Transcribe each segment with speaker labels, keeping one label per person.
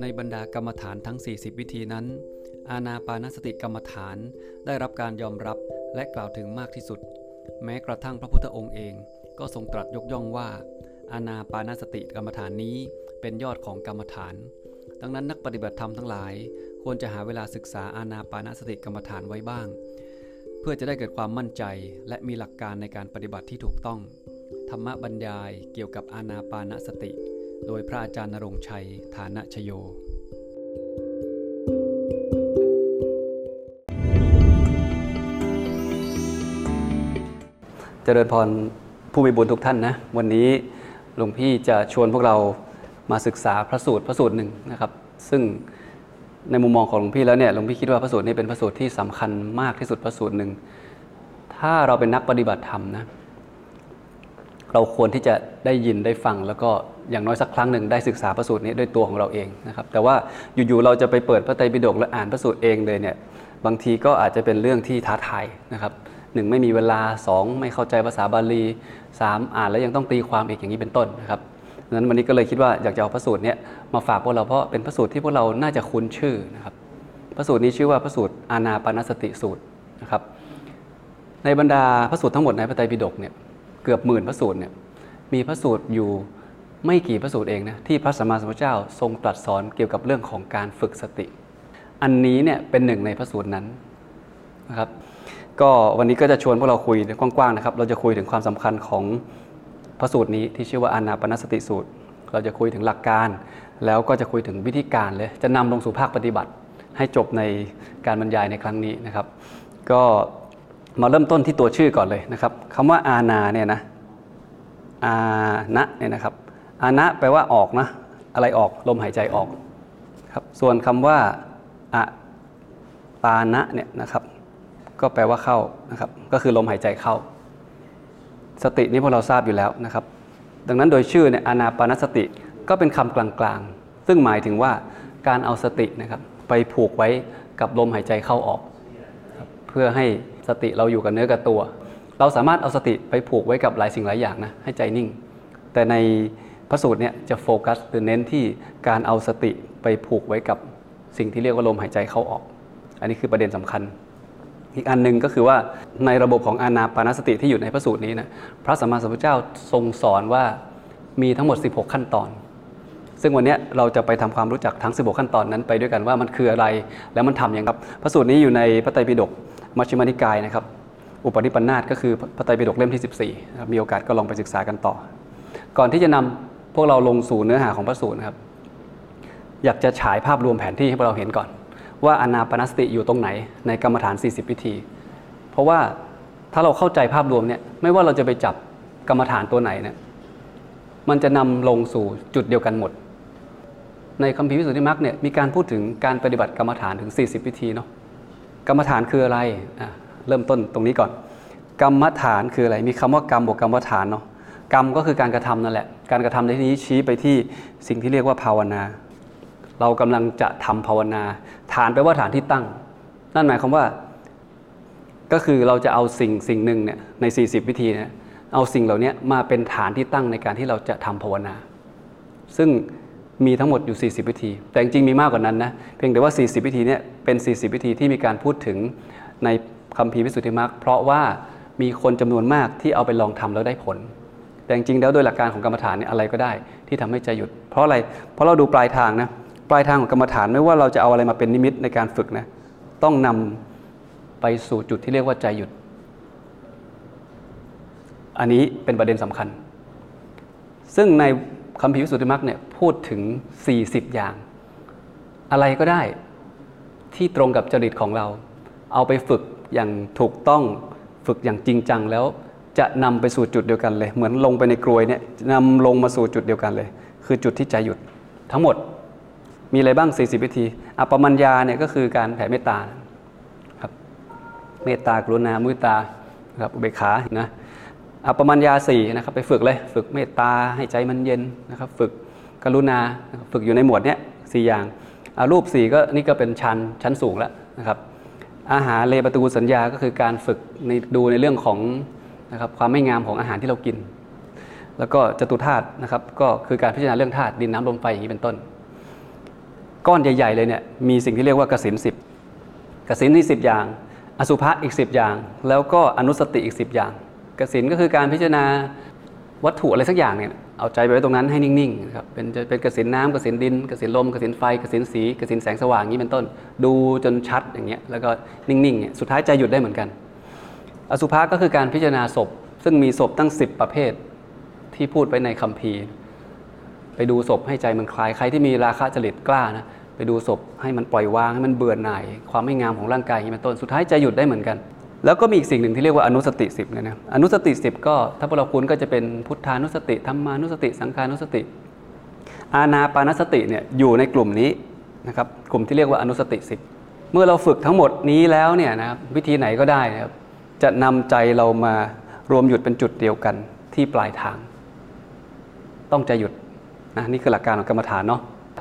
Speaker 1: ในบรรดากรรมฐานทั้ง 40 วิธีนั้น อานาปานสติกรรมฐานได้รับการยอมรับและกล่าวถึงมากที่สุด แม้กระทั่งพระพุทธองค์เองก็ทรงตรัสยกย่องว่า อานาปานสติกรรมฐานนี้เป็นยอดของกรรมฐาน ดังนั้นนักปฏิบัติธรรมทั้งหลาย ควรจะหาเวลาศึกษาอานาปานสติกรรมฐานไว้บ้าง เพื่อจะได้เกิดความมั่นใจและมีหลักการในการปฏิบัติที่ถูกต้อง ธรรมบรรยายเกี่ยวกับอานาปานสติ โดยพระอาจารย์นรงชัย ฐานะชโย
Speaker 2: เจริญพรผู้มีบุญทุกท่านนะ วันนี้หลวงพี่จะชวนพวกเรามาศึกษาพระสูตรพระสูตรหนึ่งนะครับ ซึ่งในมุมมองของหลวงพี่แล้วเนี่ยหลวงพี่คิดว่าพระสูตรนี้เป็นพระสูตรที่สำคัญมากที่สุดพระสูตรหนึ่ง ถ้าเราเป็นนักปฏิบัติธรรมนะ เราควรที่จะได้ยินได้ฟัง แล้วก็อย่างน้อยสักครั้งหนึ่งได้ศึกษาพระสูตรนี้ด้วยตัวของเราเองนะครับแต่ว่าอยู่ๆเราจะไปเปิดพระไตรปิฎกและอ่านพระสูตรเองเลยเนี่ยบางทีก็อาจจะเป็นเรื่องที่ท้าทายนะครับหนึ่งไม่มีเวลาสองไม่เข้าใจภาษาบาลีสามอ่านแล้วยังต้องตีความอีกอย่างนี้เป็นต้นนะครับดังนั้นวันนี้ก็เลยคิดว่าอยากจะเอาพระสูตรนี้มาฝากพวกเราเพราะเป็นพระสูตรที่พวกเราน่าจะคุ้นชื่อนะครับพระสูตรนี้ชื่อว่าพระสูตรอานาปานสติสูตรนะครับในบรรดาพระสูตรทั้งหมดในพระไตรปิฎกเนี่ย เกือบหมื่นพระสูตรเนี่ยมีพระสูตรอยู่ไม่กี่พระสูตรเองนะที่พระสัมมาสัมพุทธเจ้าทรงตรัสสอนเกี่ยวกับเรื่องของการฝึกสติ อันนี้เนี่ยเป็นหนึ่งในพระสูตรนั้นนะครับ ก็วันนี้ก็จะชวนพวกเราคุยกว้างๆนะครับ เราจะคุยถึงความสำคัญของพระสูตรนี้ที่ชื่อว่าอานาปนสติสูตร เราจะคุยถึงหลักการ แล้วก็จะคุยถึงวิธีการเลยจะนำลงสู่ภาคปฏิบัติ ให้จบในการบรรยายในครั้งนี้นะครับ ก็ มาเริ่มต้นที่ตัวชื่อก่อนเลยนะครับคำว่าอานาเนี่ยนะอานะเนี่ยนะครับอานะแปลว่าออกนะอะไรออกลมหายใจออกครับส่วนคำว่าอะปานะเนี่ยนะครับ ก็แปลว่าเข้านะครับก็คือลมหายใจเข้า สตินี้พวกเราทราบอยู่แล้วนะครับ ดังนั้นโดยชื่อเนี่ยอานาปานสติก็เป็นคำกลางๆ ซึ่งหมายถึงว่าการเอาสตินะครับไปผูกไว้กับลมหายใจเข้าออก เพื่อให้ สติเราอยู่กับเนื้อกับตัว เราสามารถเอาสติไปผูกไว้กับหลายสิ่งหลายอย่างนะให้ใจนิ่ง แต่ในพระสูตรเนี่ยจะโฟกัสหรือเน้นที่การเอาสติไปผูกไว้กับสิ่งที่เรียกว่าลมหายใจเข้าออก อันนี้คือประเด็นสำคัญ อีกอันหนึ่งก็คือว่าในระบบของอานาปานสติที่อยู่ในพระสูตรนี้นะพระสัมมาสัมพุทธเจ้าทรงสอนว่ามีทั้งหมด 16 ขั้นตอน ซึ่งวันนี้เราจะไปทำความรู้จักทั้ง 16 ขั้นตอนนั้นไปด้วยกันว่ามันคืออะไร แล้วมันทำอย่างครับ พระสูตรนี้อยู่ในพระไตรปิฎก มัชฌิมานิกายนะครับ อุปนิปันธาตก็คือพระไตรปิฎกเล่มที่ 14นะครับมีโอกาสก็ลองไปศึกษากันต่อ ก่อนที่จะนำพวกเราลงสู่เนื้อหาของพระสูตรนะครับ อยากจะฉายภาพรวมแผนที่ให้พวกเราเห็นก่อน ว่าอนาปนสติอยู่ตรงไหนในกรรมฐาน 40 วิธี เพราะว่าถ้าเราเข้าใจภาพรวมเนี่ยไม่ว่าเราจะไปจับกรรมฐานตัวไหนเนี่ยมันจะนำลงสู่จุดเดียวกันหมด ในคัมภีร์วิสุทธิมรรคเนี่ยมีการพูดถึงการปฏิบัติกรรมฐานถึง 40 วิธีเนาะ กรรมฐานคืออะไรเริ่มต้นตรงนี้ก่อน กรรมฐานคืออะไร มีคำว่ากรรมบวกกรรมฐานเนาะกรรมก็คือการกระทำนั่นแหละ การกระทำในที่นี้ชี้ไปที่สิ่งที่เรียกว่าภาวนา เรากำลังจะทำภาวนา ฐานแปลว่าฐานที่ตั้ง นั่นหมายความว่า ก็คือเราจะเอาสิ่งสิ่งหนึ่งเนี่ยใน 40 วิธีเนี่ยเอาสิ่งเหล่านี้มาเป็นฐานที่ตั้งในการที่เราจะทำภาวนา ซึ่ง มีทั้งหมดอยู่ 40 วิธี แต่จริงๆมีมากกว่านั้นนะ เพียงแต่ว่า 40 วิธีเนี่ยเป็น 40 วิธีที่มีการพูดถึงในคัมภีร์วิสุทธิมรรคเพราะว่ามีคนจำนวนมากที่เอาไปลองทำแล้วได้ผล แต่จริงๆแล้วโดยหลักการของกรรมฐานเนี่ยอะไรก็ได้ที่ทำให้ใจหยุด เพราะอะไร เพราะเราดูปลายทางนะปลายทางของกรรมฐานไม่ว่าเราจะเอาอะไรมาเป็นนิมิตในการฝึกนะต้องนำไปสู่จุดที่เรียกว่าใจหยุด อันนี้เป็นประเด็นสำคัญ ซึ่งใน คำพิวิสุทธิมรรคเนี่ยพูดถึง 40 อย่าง อะไรก็ได้ที่ตรงกับจริตของเรา เอาไปฝึกอย่างถูกต้องฝึกอย่างจริงจังแล้วจะนำไปสู่จุดเดียวกันเลย เหมือนลงไปในกรวยเนี่ยนำลงมาสู่จุดเดียวกันเลย คือจุดที่ใจหยุดทั้งหมดมีอะไรบ้าง 40 วิธีอัปปมัญญาเนี่ยก็คือการแผ่เมตตาครับเมตตากรุณามุตตาครับอุเบกขานะ อัปปมัญญาสี่นะครับไปฝึกเลย ฝึกเมตตาให้ใจมันเย็นนะครับ ฝึกกรุณา ฝึกอยู่ในหมวดเนี้ยสี่อย่างอารูปสี่ก็นี่ก็เป็นชั้นชั้นสูงแล้วนะครับ อาหารเลปตูสัญญาก็คือการฝึกในดูในเรื่องของนะครับความไม่งามของอาหารที่เรากิน แล้วก็จตุธาตุนะครับก็คือการพิจารณาเรื่องธาตุดินน้ำลมไฟอย่างนี้เป็นต้น ก้อนใหญ่ ๆ เลยเนี่ยมีสิ่งที่เรียกว่ากสินสิบกสินนี่สิบอย่าง อสุภะอีกสิบอย่าง แล้วก็อนุสติอีกสิบอย่าง กสินก็คือการพิจารณาวัตถุอะไรสักอย่างเนี่ยเอาใจไปไว้ตรงนั้นให้นิ่งๆนะครับเป็นจะเป็นกสินน้ำกสินดินกสินลมกสินไฟกสินสีกสินแสงสว่างนี้เป็นต้น ดูจนชัดอย่างเงี้ยแล้วก็นิ่งๆเนี่ยสุดท้ายใจหยุดได้เหมือนกัน อสุภะก็คือการพิจารณาศพ ซึ่งมีศพตั้ง 10 ประเภทที่พูดไว้ในคัมภีร์ ไปดูศพให้ใจมันคลายใครที่มีราคะจริตกล้านะไปดูศพให้มันปล่อยวางให้มันเบื่อหน่ายความไม่งามของร่างกายอย่างนี้เป็นต้นสุดท้ายใจหยุดได้เหมือนกัน แล้วก็มีอีกสิ่งหนึ่งที่เรียกว่าอนุสติสิบเนี่ยนะอนุสติสิบก็ถ้าพวกเราคุ้นก็จะเป็นพุทธานุสติธรรมานุสติ สังขานุสติ อาณาปานสติเนี่ยอยู่ในกลุ่มนี้นะครับกลุ่มที่เรียกว่าอนุสติสิบเมื่อเราฝึกทั้งหมดนี้แล้วเนี่ยนะครับวิธีไหนก็ได้นะครับจะนำใจเรามารวมหยุดเป็นจุดเดียวกันที่ปลายทาง ต้องใจหยุดนะนี่คือหลักการของกรรมฐานเนาะ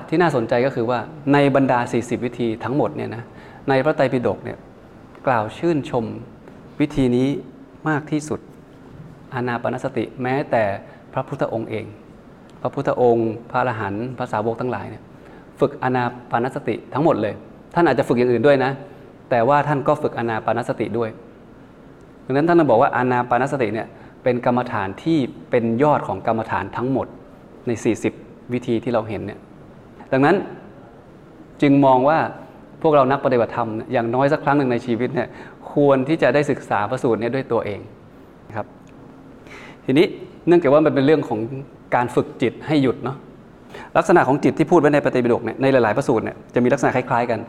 Speaker 2: ที่น่าสนใจก็คือว่าในบรรดา 40 วิธีทั้งหมดเนี่ยนะในพระไตรปิฎกเนี่ย กล่าวชื่นชมวิธีนี้มากที่สุดอานาปนสติแม้แต่พระพุทธองค์เอง พระพุทธองค์ พระอรหันต์ภาษาวกทั้งหลายเนี่ยฝึกอานาปนสติทั้งหมดเลย ท่านอาจจะฝึกอย่างอื่นด้วยนะ แต่ว่าท่านก็ฝึกอานาปนสติด้วยดังนั้นท่านบอกว่าอานาปนสติเนี่ยเป็นกรรมฐานที่เป็นยอดของกรรมฐานทั้งหมดใน 40 วิธีที่เราเห็นเนี่ยดังนั้นจึงมองว่า พวกเรานักปฏิบัติธรรมอย่างน้อยสักครั้งหนึ่งในชีวิตเนี่ยควรที่จะได้ศึกษาพระสูตรนี้ด้วยตัวเองนะครับ ทีนี้เนื่องจากว่ามันเป็นเรื่องของการฝึกจิตให้หยุดเนาะลักษณะของจิตที่พูดไว้ในปฏิปิฎกเนี่ยในหลาย ๆ พระสูตรเนี่ยจะมีลักษณะคล้าย ๆ กัน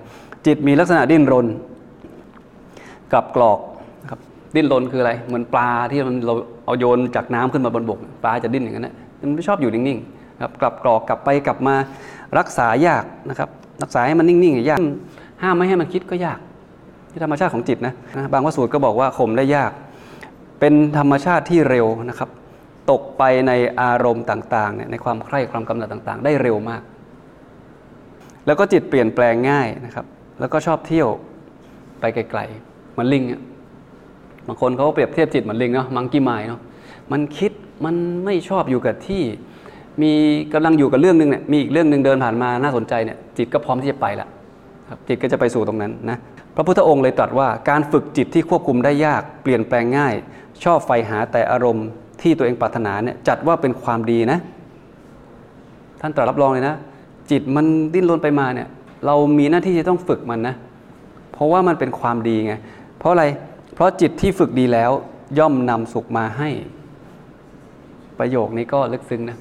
Speaker 2: จิตมีลักษณะดิ้นรนกับกรอกนะครับดิ้นรนคืออะไร เหมือนปลาที่มันเราเอาโยนจากน้ำขึ้นมาบนบก ปลาจะดิ้นอย่างนั้นนะมันไม่ชอบอยู่นิ่งๆครับกลับกรอกกลับไปกลับมารักษายากนะครับ รักษาให้มันนิ่งๆยาก ห้ามไม่ให้มันคิดก็ยากที่ธรรมชาติของจิตนะนะบางวสูตรก็บอกว่าข่มได้ยาก เป็นธรรมชาติที่เร็วนะครับ ตกไปในอารมณ์ต่างๆเนี่ยในความใคร่ความกำหนัดต่างๆ ได้เร็วมาก แล้วก็จิตเปลี่ยนแปลงง่ายนะครับ แล้วก็ชอบเที่ยวไปไกลๆมือนลิงอะบางคนเขาเปรียบเทียบจิตเหมือนลิงเนาะมังกี้ไมเนาะมันคิดมันไม่ชอบอยู่กับที่ มีกำลังอยู่กับเรื่องหนึ่งเนี่ยมีอีกเรื่องหนึ่งเดินผ่านมาน่าสนใจเนี่ยจิตก็พร้อมที่จะไปละ จิตก็จะไปสู่ตรงนั้นนะพระพุทธองค์เลยตรัสว่าการฝึกจิตที่ควบคุมได้ยากเปลี่ยนแปลงง่าย ชอบใฝ่หาแต่อารมณ์ที่ตัวเองปรารถนาเนี่ยจัดว่าเป็นความดีนะ ท่านตรัสรับรองเลยนะ จิตมันดิ้นรนไปมาเนี่ยเรามีหน้าที่จะต้องฝึกมันนะ เพราะว่ามันเป็นความดีไงเพราะอะไรเพราะจิตที่ฝึกดีแล้วย่อมนำสุขมาให้ ประโยคนี้ก็ลึกซึ้งนะ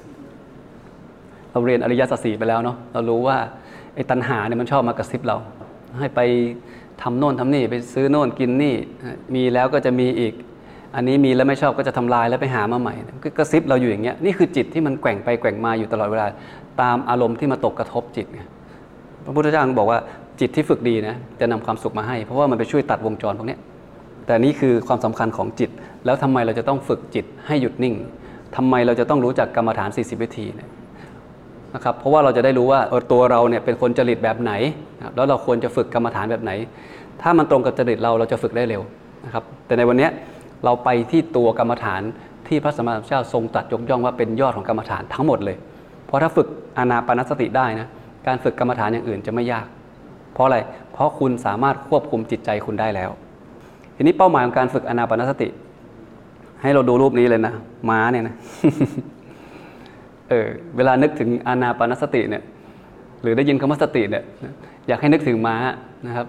Speaker 2: เราเรียนอริยสัจสี่ไปแล้วเนาะเรารู้ว่า ไอ้ตัณหาเนี่ยมันชอบมากระซิบเรา ให้ไปทำโน่นทำนี่ไปซื้อโน่นกินนี่ มีแล้วก็จะมีอีก อันนี้มีแล้วไม่ชอบก็จะทำลายแล้วไปหามาใหม่ก็กระซิบเราอยู่อย่างเงี้ยนี่คือจิตที่มันแกว่งไปแกว่งมาอยู่ตลอดเวลาตามอารมณ์ที่มาตกกระทบจิตพระพุทธเจ้าบอกว่าจิตที่ฝึกดีนะจะนำความสุขมาให้ เพราะว่ามันไปช่วยตัดวงจรพวกนี้แต่นี่คือความสำคัญของจิต แล้วทำไมเราจะต้องฝึกจิตให้หยุดนิ่งทำไมเราจะต้องรู้จักกรรมฐาน 40 วิธีน นะครับเพราะว่าเราจะได้รู้ว่าตัวเราเนี่ยเป็นคนจริตแบบไหนแล้วเราควรจะฝึกกรรมฐานแบบไหน ถ้ามันตรงกับจริตเราเราจะฝึกได้เร็วนะครับแต่ในวันนี้เราไปที่ตัวกรรมฐานที่พระสัมมาสัมพุทธเจ้าทรงตรัสยกย่องว่าเป็นยอดของกรรมฐานทั้งหมดเลย เพราะถ้าฝึกอานาปนสติได้นะการฝึกกรรมฐานอย่างอื่นจะไม่ยาก เพราะอะไรเพราะคุณสามารถควบคุมจิตใจคุณได้แล้ว ทีนี้เป้าหมายของการฝึกอานาปนสติ ให้เราดูรูปนี้เลยนะม้าเนี่ยนะ เออเวลานึกถึงอานาปานสติเนี่ยหรือได้ยินคำว่าสติเนี่ยอยากให้นึกถึงม้านะครับ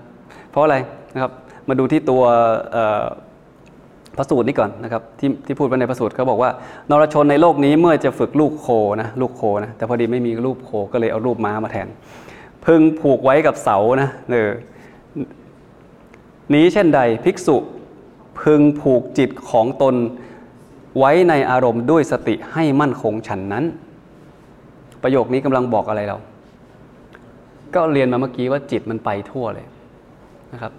Speaker 2: เพราะอะไรนะครับมาดูที่ตัวพระสูตรนี้ก่อนนะครับที่ที่พูดไว้ในพระสูตรเขาบอกว่านรชนในโลกนี้เมื่อจะฝึกลูกโคนะลูกโคนะแต่พอดีไม่มีรูปโคก็เลยเอารูปม้ามาแทน พึงผูกไว้กับเสานะเออนี้เช่นใดภิกษุพึงผูกจิตของตนไว้ในอารมณ์ด้วยสติให้มั่นคงฉันนั้น ประโยคนี้กำลังบอกอะไรเรา ก็เรียนมาเมื่อกี้ว่าจิตมันไปทั่วเลยนะครับ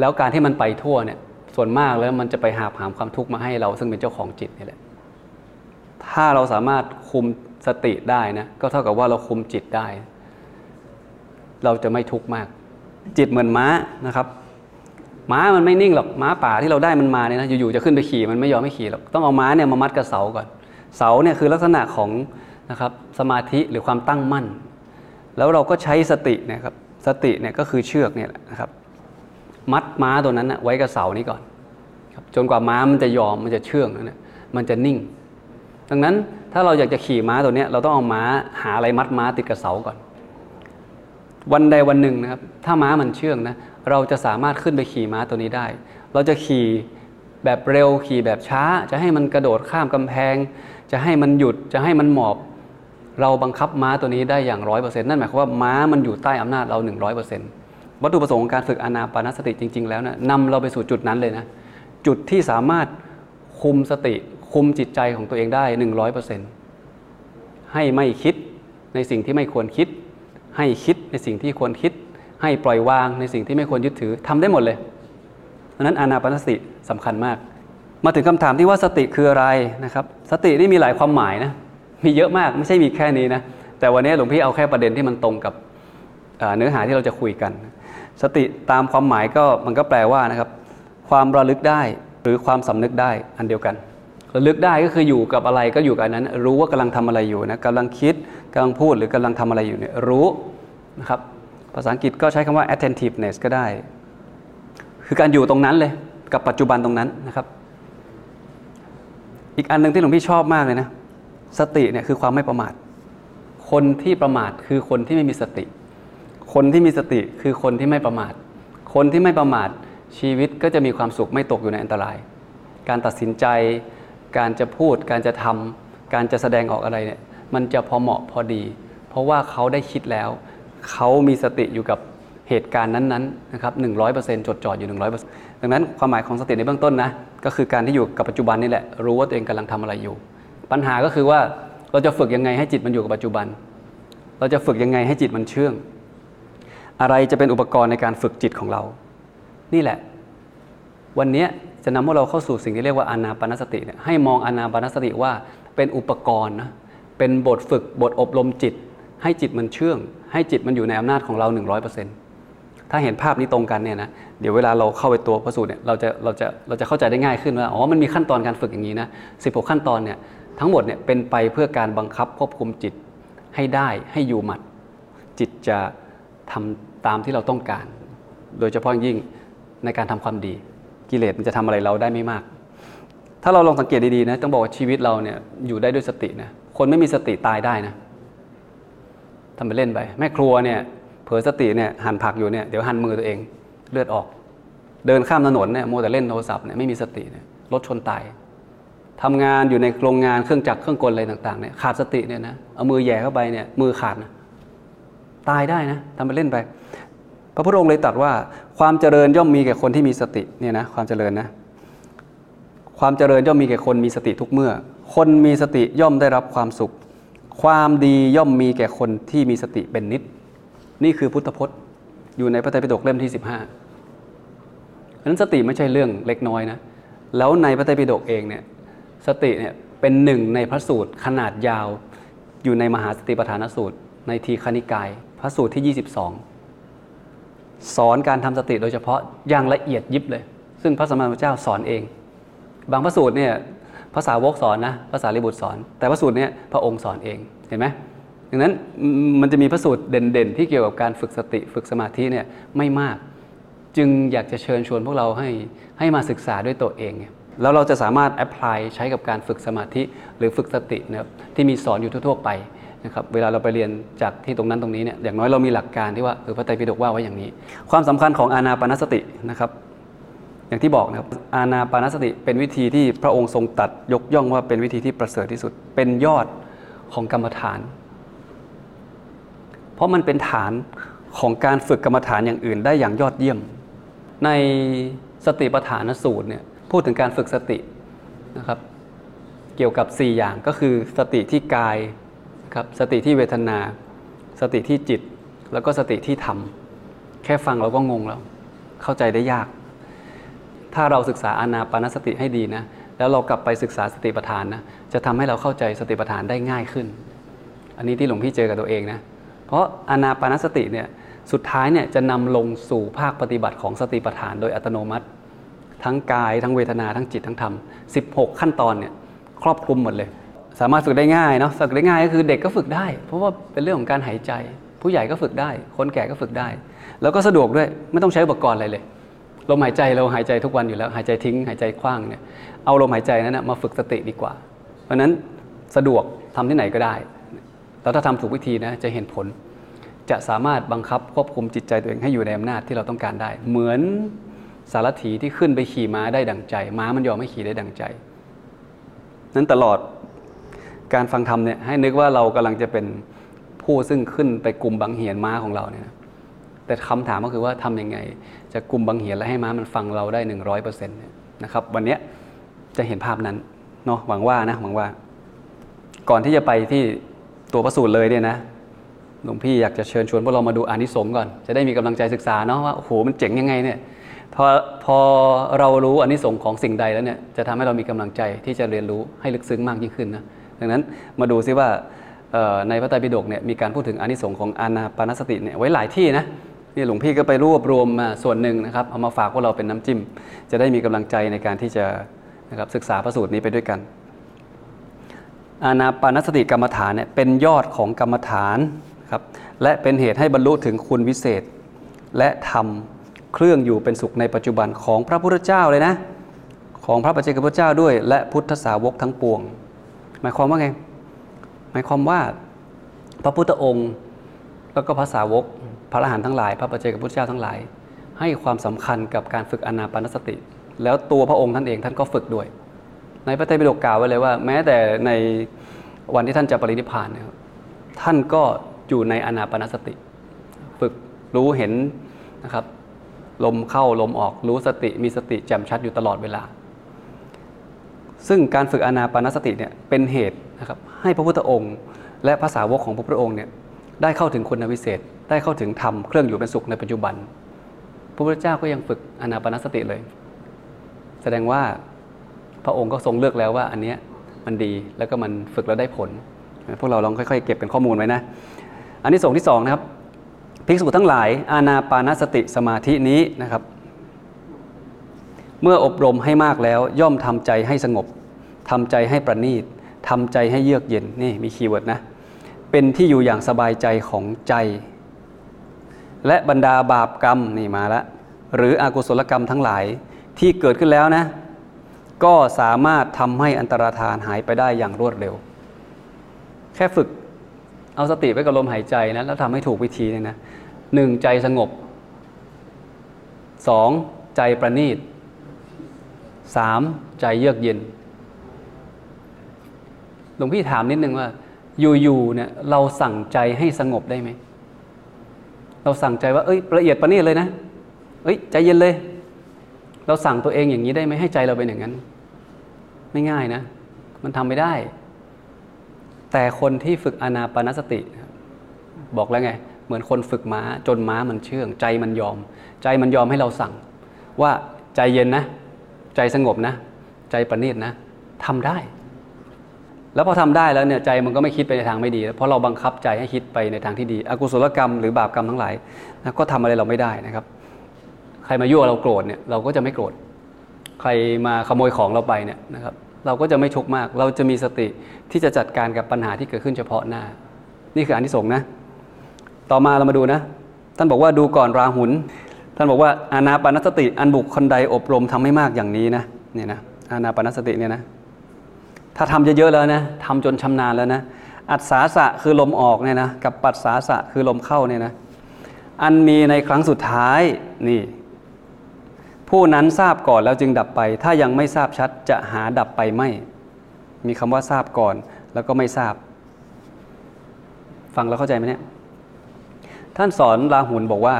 Speaker 2: แล้วการที่มันไปทั่วเนี่ย ส่วนมากแล้วมันจะไปหาผามความทุกข์มาให้เราซึ่งเป็นเจ้าของจิตนี่แหละ ถ้าเราสามารถคุมสติได้นะ ก็เท่ากับว่าเราคุมจิตได้ เราจะไม่ทุกข์มาก จิตเหมือนม้านะครับม้ามันไม่นิ่งหรอกม้าป่าที่เราได้มันมาเนี่ยนะอยู่ๆจะขึ้นไปขี่มันไม่ยอมไม่ขี่หรอกต้องเอาม้าเนี่ยมามัดกับเสาก่อน เสาเนี่ยคือลักษณะของ นะครับสมาธิหรือความตั้งมั่น แล้วเราก็ใช้สตินะครับสติเนี่ยก็คือเชือกเนี่ยนะครับมัดม้าตัวนั้นนะไว้กับเสานี้ก่อนครับจนกว่าม้ามันจะยอมมันจะเชื่องนะมันจะนิ่ง ดังนั้นถ้าเราอยากจะขี่ม้าตัวนี้เราต้องเอาม้าหาอะไรมัดม้าติดกับเสาก่อน วันใดวันหนึ่งนะครับถ้าม้ามันเชื่องนะเราจะสามารถขึ้นไปขี่ม้าตัวนี้ได้ เราจะขี่แบบเร็วขี่แบบช้า จะให้มันกระโดดข้ามกำแพง จะให้มันหยุดจะให้มันหมอบ เราบังคับม้าตัวนี้ได้อย่างร้อยเปอร์เซ็นต์นั่นหมายความว่าม้ามันอยู่ใต้อำนาจเราหนึ่งร้อยเปอร์เซ็นต์วัตถุประสงค์ของการฝึกอานาปานสติจริง ๆ แล้วนะนำเราไปสู่จุดนั้นเลยนะ จุดที่สามารถคุมสติ คุมจิตใจของตัวเองได้หนึ่งร้อยเปอร์เซ็นต์ให้ไม่คิดในสิ่งที่ไม่ควรคิด ให้คิดในสิ่งที่ควรคิด ให้ปล่อยวางในสิ่งที่ไม่ควรยึดถือทำได้หมดเลยดังนั้นอานาปานสติสำคัญมาก มาถึงคำถามที่ว่าสติคืออะไรนะครับ สตินี่มีหลายความหมายนะ มีเยอะมากไม่ใช่มีแค่นี้นะแต่วันนี้หลวงพี่เอาแค่ประเด็นที่มันตรงกับเนื้อหาที่เราจะคุยกัน สติตามความหมายก็มันก็แปลว่านะครับ ความระลึกได้หรือความสำนึกได้อันเดียวกัน ระลึกได้ก็คืออยู่กับอะไรก็อยู่กับนั้น รู้ว่ากำลังทำอะไรอยู่นะกำลังคิดกำลังพูดหรือกำลังทำอะไรอยู่เนี่ยรู้นะครับภาษาอังกฤษก็ใช้คำว่า attentiveness ก็ได้ คือการอยู่ตรงนั้นเลยกับปัจจุบันตรงนั้นนะครับ อีกอันหนึ่งที่หลวงพี่ชอบมากเลยนะ สติเนี่ยคือความไม่ประมาท คนที่ประมาทคือคนที่ไม่มีสติ คนที่มีสติคือคนที่ไม่ประมาท คนที่ไม่ประมาทชีวิตก็จะมีความสุขไม่ตกอยู่ในอันตราย การตัดสินใจ การจะพูด การจะทำการจะแสดงออกอะไรเนี่ย มันจะพอเหมาะพอดี เพราะว่าเขาได้คิดแล้ว เขามีสติอยู่กับเหตุการณ์นั้นๆนะครับหนึ่งร้อยเปอร์เซ็นต์จดจ่ออยู่หนึ่งร้อยเปอร์เซ็นต์ดังนั้นความหมายของสติในเบื้องต้นนะ ก็คือการที่อยู่กับปัจจุบันนี่แหละ รู้ว่าตัวเองกำลังทำอะไรอยู่ ปัญหาก็คือว่าเราจะฝึกยังไงให้จิตมันอยู่กับปัจจุบัน เราจะฝึกยังไงให้จิตมันเชื่อง อะไรจะเป็นอุปกรณ์ในการฝึกจิตของเรา นี่แหละ วันนี้จะนำพวกเราเข้าสู่สิ่งที่เรียกว่าอานาปนสติเนี่ยให้มองอานาปนสติว่าเป็นอุปกรณ์นะเป็นบทฝึกบทอบรมจิต ให้จิตมันเชื่อง ให้จิตมันอยู่ในอำนาจของเรา 100%ถ้าเห็นภาพนี้ตรงกันเนี่ยนะเดี๋ยวเวลาเราเข้าไปตัวพระสูตรเนี่ยเราจะเราจะเราจะเข้าใจได้ง่ายขึ้นว่าอ๋อมันมีขั้นตอนการฝึกอย่างนี้นะ16 ขั้นตอนเนี่ย ทั้งหมดเนี่ยเป็นไปเพื่อการบังคับควบคุมจิตให้ได้ให้อยู่หมัด จิตจะทำตามที่เราต้องการ โดยเฉพาะยิ่งในการทำความดี กิเลสมันจะทำอะไรเราได้ไม่มาก ถ้าเราลองสังเกตดีๆนะต้องบอกว่าชีวิตเราเนี่ยอยู่ได้ด้วยสตินะคนไม่มีสติตายได้นะทำไปเล่นไปแม่ครัวเนี่ยเผลอสติเนี่ยหั่นผักอยู่เนี่ยเดี๋ยวหั่นมือตัวเองเลือดออก เดินข้ามถนนเนี่ยโมแต่เล่นโทรศัพท์เนี่ยไม่มีสติเนี่ยรถชนตาย ทำงานอยู่ในโรงงานเครื่องจักรเครื่องกลอะไรต่างๆเนี่ยขาดสติเนี่ยนะเอามือแย่เข้าไปเนี่ยมือขาดนะตายได้นะทำไปเล่นไป พระพุทธองค์เลยตรัสว่า ความเจริญย่อมมีแก่คนที่มีสติเนี่ยนะความเจริญนะ ความเจริญย่อมมีแก่คนมีสติทุกเมื่อ คนมีสติย่อมได้รับความสุข ความดีย่อมมีแก่คนที่มีสติเป็นนิด นี่คือพุทธพจน์ อยู่ในพระไตรปิฎกเล่มที่ 15เพราะนั้นสติไม่ใช่เรื่องเล็กน้อยนะแล้วในพระไตรปิฎกเองเนี่ย สติเนี่ยเป็นหนึ่งในพระสูตรขนาดยาว อยู่ในมหาสติปัฏฐานสูตร ในทีคณิกาย พระสูตรที่ 22 สอนการทำสติโดยเฉพาะอย่างละเอียดยิบเลย ซึ่งพระสมมาสัมพุทธเจ้าสอนเอง บางพระสูตรเนี่ยภาษาวกสอนนะภาษาลิบุตรสอน แต่พระสูตรเนี่ยพระองค์สอนเองเห็นไหมดังนั้นมันจะมีพระสูตรเด่นๆ ที่เกี่ยวกับการฝึกสติฝึกสมาธิเนี่ยไม่มาก จึงอยากจะเชิญชวนพวกเราให้ให้มาศึกษาด้วยตัวเอง แล้วเราจะสามารถแอพพลายใช้กับการฝึกสมาธิหรือฝึกสตินะครับที่มีสอนอยู่ทั่ว ๆ ไปนะครับเวลาเราไปเรียนจากที่ตรงนั้นตรงนี้เนี่ยอย่างน้อยเรามีหลักการที่ว่าเออพระไตรปิฎกว่าไว้อย่างนี้ ความสำคัญของอานาปานสตินะครับอย่างที่บอกนะครับอานาปานสติเป็นวิธีที่พระองค์ทรงตัดยกย่องว่าเป็นวิธีที่ประเสริฐที่สุด เป็นยอดของกรรมฐาน เพราะมันเป็นฐานของการฝึกกรรมฐานอย่างอื่นได้อย่างยอดเยี่ยม ในสติปัฏฐานสูตรเนี่ย พูดถึงการฝึกสตินะครับ เกี่ยวกับ 4 อย่างก็คือสติที่กายครับสติที่เวทนา สติที่จิต แล้วก็สติที่ธรรม แค่ฟังเราก็งงแล้ว เข้าใจได้ยาก ถ้าเราศึกษาอานาปานสติให้ดีนะ แล้วเรากลับไปศึกษาสติปัฏฐานนะ จะทำให้เราเข้าใจสติปัฏฐานได้ง่ายขึ้น อันนี้ที่หลวงพี่เจอกับตัวเองนะ เพราะอานาปานสติเนี่ย สุดท้ายเนี่ยจะนำลงสู่ภาคปฏิบัติของสติปัฏฐานโดยอัตโนมัติ ทั้งกาย ทั้งเวทนาทั้งจิตทั้งธรรม 16 ขั้นตอนเนี่ยครอบคลุมหมดเลย สามารถฝึกได้ง่ายเนาะฝึกได้ง่ายก็คือเด็กก็ฝึกได้ เพราะว่าเป็นเรื่องของการหายใจ ผู้ใหญ่ก็ฝึกได้ คนแก่ก็ฝึกได้ แล้วก็สะดวกด้วยไม่ต้องใช้อุปกรณ์อะไรเลยลมหายใจเราหายใจทุกวันอยู่แล้ว หายใจทิ้งหายใจคว้างเนี่ยเอาลมหายใจนั้นนะมาฝึกสติดีกว่า เพราะฉะนั้นสะดวกทำที่ไหนก็ได้แล้วถ้าทำถูกวิธีนะจะเห็นผล จะสามารถบังคับควบคุมจิตใจตัวเองให้อยู่ในอำนาจที่เราต้องการได้ เหมือน สารถีที่ขึ้นไปขี่ม้าได้ดังใจ ม้ามันยอมให้ขี่ได้ดังใจ นั้นตลอดการฟังธรรมเนี่ยให้นึกว่าเรากำลังจะเป็นผู้ซึ่งขึ้นไปกลุ่มบังเหียนม้าของเราเนี่ยนะแต่คำถามก็คือว่าทำยังไง จะกลุ่มบังเหียนและให้ม้ามันฟังเราได้หนึ่งร้อยเปอร์เซ็นต์นะครับ วันนี้จะเห็นภาพนั้นเนาะหวังว่านะหวังว่า ก่อนที่จะไปที่ตัวประสูตรเลยเนี่ยนะหลวงพี่อยากจะเชิญชวนพวกเรามาดูอานิสงส์ก่อน จะได้มีกำลังใจศึกษาเนาะว่าโอ้โหมันเจ๋งยังไงเนี่ย พอพอเรารู้อานิสงส์ของสิ่งใดแล้วเนี่ยจะทำให้เรามีกำลังใจที่จะเรียนรู้ให้ลึกซึ้งมากยิ่งขึ้นนะดังนั้นมาดูซิว่าในพระไตรปิฎกเนี่ยมีการพูดถึงอานิสงส์ของอานาปานสติเนี่ยไว้หลายที่นะนี่หลวงพี่ก็ไปรวบรวมมาส่วนหนึ่งนะครับเอามาฝากพวกเราเป็นน้ำจิ้ม จะได้มีกำลังใจในการที่จะนะครับศึกษาพระสูตรนี้ไปด้วยกัน อานาปานสติกรรมฐานเนี่ยเป็นยอดของกรรมฐานครับและเป็นเหตุให้บรรลุถึงคุณวิเศษ และทำ เครื่องอยู่เป็นสุขในปัจจุบันของพระพุทธเจ้าเลยนะ ของพระปัจเจกพุทธเจ้าด้วย และพุทธสาวกทั้งปวง หมายความว่าไง หมายความว่าพระพุทธองค์แล้วก็พระสาวก พระอรหันต์ทั้งหลาย พระปัจเจกพุทธเจ้าทั้งหลาย ให้ความสำคัญกับการฝึกอนาปานสติ แล้วตัวพระองค์ท่านเองท่านก็ฝึกด้วย ในพระไตรปิฎกกล่าวไว้เลยว่า แม้แต่ในวันที่ท่านจะปรินิพพานนะครับท่านก็อยู่ในอนาปานสติ ฝึกรู้เห็นนะครับ ลมเข้าลมออกรู้สติมีสติแจ่มชัดอยู่ตลอดเวลา ซึ่งการฝึกอนาปานสติเนี่ยเป็นเหตุนะครับให้พระพุทธองค์ และภาษาวกของพระพุทธองค์เนี่ยได้เข้าถึงคุณวิเศษ ได้เข้าถึงธรรมเครื่องอยู่เป็นสุขในปัจจุบัน พระพุทธเจ้าก็ยังฝึกอนาปานสติเลย แสดงว่าพระองค์ก็ทรงเลือกแล้วว่าอันนี้มันดีแล้วก็มันฝึกแล้วได้ผล พวกเราลองค่อยๆ เก็บเป็นข้อมูลไว้นะ อันนี้ส่งที่สองนะครับ ภิกษุทั้งหลาย อาณาปานสติสมาธินี้นะครับ เมื่ออบรมให้มากแล้วย่อมทำใจให้สงบทำใจให้ประณีตทำใจให้เยือกเย็นนี่มีคีย์เวิร์ดนะเป็นที่อยู่อย่างสบายใจของใจ และบรรดาบาปกรรมนี่มาล้วหรืออกุศลกรรมทั้งหลายที่เกิดขึ้นแล้วนะ ก็สามารถทำให้อันตรธานหายไปได้อย่างรวดเร็ว แค่ฝึก เอาสติไว้กับลมหายใจนะแล้วทำให้ถูกวิธีเนี่ยนะหนึ่งใจสงบสองใจประณีตสามใจเยือกเย็นหลวงพี่ถามนิดนึงว่า อยู่ๆเนี่ยเราสั่งใจให้สงบได้ไหมเราสั่งใจว่าเอ้ยละเอียดประณีตเลยนะเอ้ยใจเย็นเลย เราสั่งตัวเองอย่างนี้ได้ไหมให้ใจเราเป็นอย่างนั้น ไม่ง่ายนะ มันทำไม่ได้ แต่คนที่ฝึกอนาปานสติ บอกแล้วไง เหมือนคนฝึกม้าจนม้ามันเชื่อง ใจมันยอม ใจมันยอมให้เราสั่ง ว่าใจเย็นนะ ใจสงบนะ ใจประณีตนะทำได้ แล้วพอทำได้แล้วเนี่ยใจมันก็ไม่คิดไปในทางไม่ดี เพราะเราบังคับใจให้คิดไปในทางที่ดี อกุศลกรรมหรือบาปกรรมทั้งหลายนะก็ทำอะไรเราไม่ได้นะครับ ใครมายั่วเราโกรธเนี่ยเราก็จะไม่โกรธใครมาขโมยของเราไปเนี่ยนะครับ เราก็จะไม่ชกมาก เราจะมีสติที่จะจัดการกับปัญหาที่เกิดขึ้นเฉพาะหน้า นี่คืออันที่สงนะ ต่อมาเรามาดูนะ ท่านบอกว่าดูก่อนราหุลท่านบอกว่าอานาปานสติอันบุคคลใดอบรมทำให้มากอย่างนี้นะเนี่ยนะอานาปานสติเนี่ยนะถ้าทำเยอะๆแล้วนะทำจนชำนาญแล้วนะอัศสาสะคือลมออกเนี่ยนะกับปัสสาสะคือลมเข้าเนี่ยนะอันมีในครั้งสุดท้ายนี่ ผู้นั้นทราบก่อนแล้วจึงดับไป ถ้ายังไม่ทราบชัดจะหาดับไปไม่ มีคำว่าทราบก่อนแล้วก็ไม่ทราบ ฟังแล้วเข้าใจไหมเนี่ย ท่านสอนราหุลบอกว่า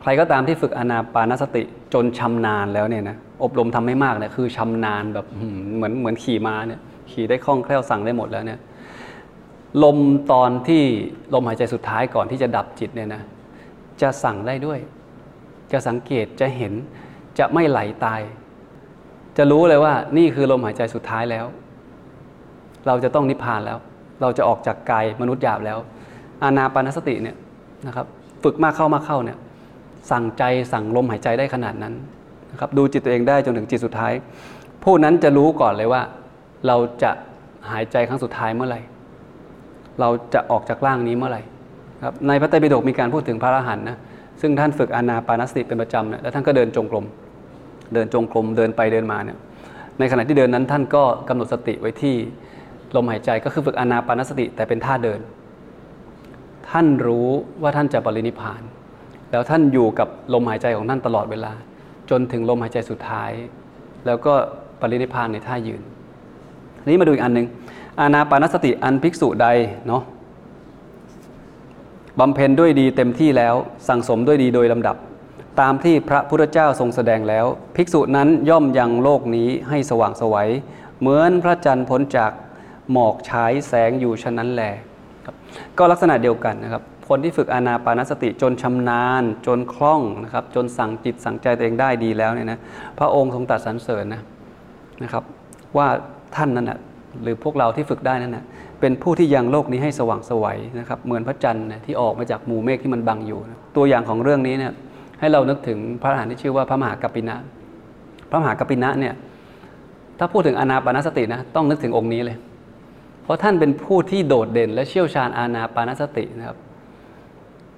Speaker 2: ใครก็ตามที่ฝึกอนาปานสติจนชำนาญแล้วเนี่ยนะ อบรมทำให้มากเนี่ยคือชำนาญแบบเหมือนเหมือนขี่ม้าเนี่ย ขี่ได้คล่องแคล่วสั่งได้หมดแล้วเนี่ย ลมตอนที่ลมหายใจสุดท้ายก่อนที่จะดับจิตเนี่ยนะ จะสั่งได้ด้วย จะสังเกตจะเห็น จะไม่ไหลตาย จะรู้เลยว่านี่คือลมหายใจสุดท้ายแล้ว เราจะต้องนิพพานแล้ว เราจะออกจากกายมนุษย์หยาบแล้ว อานาปานสติเนี่ยนะครับ ฝึกมากเข้ามากเข้าเนี่ยสั่งใจสั่งลมหายใจได้ขนาดนั้นนะครับดูจิตตัวเองได้จนถึงจิตสุดท้าย ผู้นั้นจะรู้ก่อนเลยว่า เราจะหายใจครั้งสุดท้ายเมื่อไหร่ เราจะออกจากร่างนี้เมื่อไหร่ครับในพระไตรปิฎกมีการพูดถึงพระอรหันต์นะซึ่งท่านฝึกอานาปานสติเป็นประจำเนี่ยแล้วท่านก็เดินจงกรม เดินจงกรมเดินไปเดินมาเนี่ยในขณะที่เดินนั้นท่านก็กำหนดสติไว้ที่ลมหายใจก็คือฝึกอานาปานสติแต่เป็นท่าเดิน ท่านรู้ว่าท่านจะปรินิพาน แล้วท่านอยู่กับลมหายใจของท่านตลอดเวลา จนถึงลมหายใจสุดท้าย แล้วก็ปรินิพพานในท่ายืนนี้มาดูอีกอันหนึ่งอานาปานสติอันภิกษุใดเนาะบำเพ็ญด้วยดีเต็มที่แล้วสั่งสมด้วยดีโดยลำดับ ตามที่พระพุทธเจ้าทรงแสดงแล้ว ภิกษุนั้นย่อมยังโลกนี้ให้สว่างสวัยเหมือนพระจันทร์พ้นจากหมอกฉายแสงอยู่ฉะนั้นแลครับก็ลักษณะเดียวกันนะครับ คนที่ฝึกอานาปานสติจนชำนาญ จนคล่องนะครับ จนสั่งจิตสั่งใจตัวเองได้ดีแล้วเนี่ยนะพระองค์ทรงตรัสสรรเสริญนะนะครับ ว่าท่านนั้นนะหรือพวกเราที่ฝึกได้นั่นนะเป็นผู้ที่ยังโลกนี้ให้สว่างสวัยนะครับ เหมือนพระจันทร์นะที่ออกมาจากหมู่เมฆที่มันบังอยู่นะตัวอย่างของเรื่องนี้เนี่ย ให้เรานึกถึงพระอรหันต์ที่ชื่อว่าพระมหากัปปินะ พระมหากัปปินะเนี่ยถ้าพูดถึงอานาปานสตินะต้องนึกถึงองค์นี้เลย เพราะท่านเป็นผู้ที่โดดเด่น และเชี่ยวชาญอานาปานสตินะครับ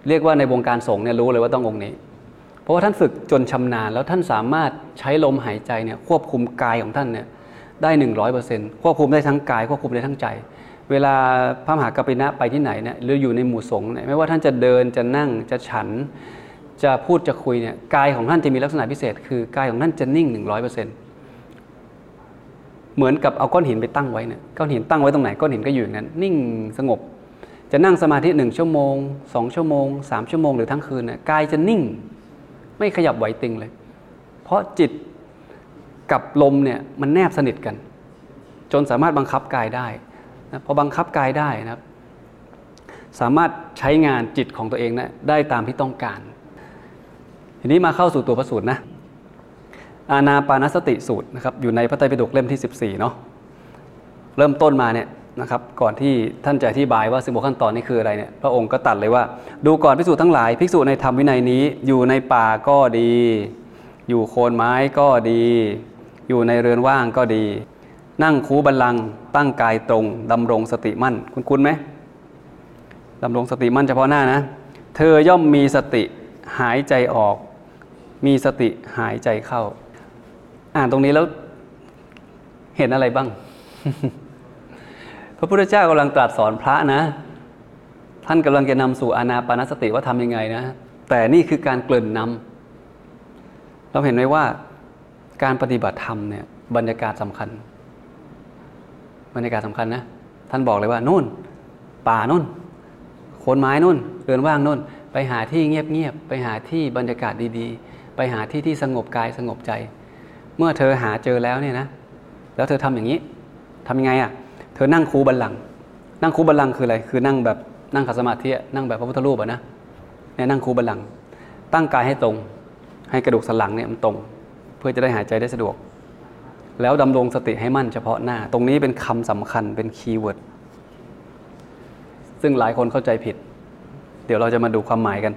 Speaker 2: เรียกว่าในวงการสงฆ์เนี่ยรู้เลยว่าต้ององค์นี้ เพราะว่าท่านฝึกจนชำนาญ แล้วท่านสามารถใช้ลมหายใจเนี่ยควบคุมกายของท่านเนี่ยได้หนึ่งร้อยเปอร์เซ็นต์ควบคุมได้ทั้งกายควบคุมได้ทั้งใจ เวลาพระมหากปินะไปที่ไหนเนี่ยหรืออยู่ในหมู่สงฆ์เนี่ยไม่ว่าท่านจะเดินจะนั่งจะฉัน จะพูดจะคุยเนี่ยกายของท่านจะมีลักษณะพิเศษ คือกายของท่านจะนิ่งหนึ่งร้อยเปอร์เซ็นต์เหมือนกับเอาก้อนหินไปตั้งไว้เนี่ยก้อนหินตั้งไว้ตรงไหนก้อนหินก็อยู่อย่างนั้น นิ่งสงบ จะนั่งสมาธิหนึ่งชั่วโมงสองชั่วโมงสามชั่วโมงหรือทั้งคืนเนี่ยกายจะนิ่ง ไม่ขยับไหวติงเลย เพราะจิตกับลมเนี่ยมันแนบสนิทกัน จนสามารถบังคับกายได้นะพอบังคับกายได้นะครับ สามารถใช้งานจิตของตัวเองนะได้ตามที่ต้องการ ทีนี้มาเข้าสู่ตัวพระสูตรนะ อาณาปานสติสูตรนะครับอยู่ในพระไตรปิฎกเล่มที่ 14 เนาะเริ่มต้นมาเนี่ยนะครับก่อนที่ท่านจะอธิบายว่าสิบขั้นตอนนี้คืออะไรเนี่ยพระองค์ก็ตัดเลยว่า ดูก่อนภิกษุทั้งหลายภิกษุในธรรมวินัยนี้ อยู่ในป่าก็ดี อยู่โคนไม้ก็ดี อยู่ในเรือนว่างก็ดี นั่งคูบัลลังตั้งกายตรงดำรงสติมั่น คุณคุณไหมดำรงสติมั่นเฉพาะหน้านะ เธอย่อมมีสติหายใจออก มีสติหายใจเข้า อ่านตรงนี้แล้วเห็นอะไรบ้าง พระพุทธเจ้ากำลังตรัสสอนพระนะ ท่านกำลังจะนำสู่อานาปานสติว่าทำยังไงนะ แต่นี่คือการเกลิ่นนำเราเห็นไหมว่าการปฏิบัติธรรมเนี่ยบรรยากาศสำคัญ บรรยากาศสำคัญนะ ท่านบอกเลยว่านู่น ป่านู่นโคนไม้นู่นเรือนว่างนู่น ไปหาที่เงียบๆไปหาที่บรรยากาศดีๆ ไปหาที่ที่สงบกายสงบใจ เมื่อเธอหาเจอแล้วเนี่ยนะ แล้วเธอทำอย่างนี้ทำยังไงอะ่ะ เธอนั่งคูบัลลัง นั่งคูบัลลังคืออะไร คือนั่งแบบนั่งขัดสมาธินั่งแบบพระพุทธรูปอะนะเนี่ยนั่งคูบัลลัง ตั้งกายให้ตรง ให้กระดูกสันหลังเนี่ยมันตรง เพื่อจะได้หายใจได้สะดวก แล้วดำรงสติให้มั่นเฉพาะหน้า ตรงนี้เป็นคำสำคัญเป็น keyword ซึ่งหลายคนเข้าใจผิด เดี๋ยวเราจะมาดูความหมายกัน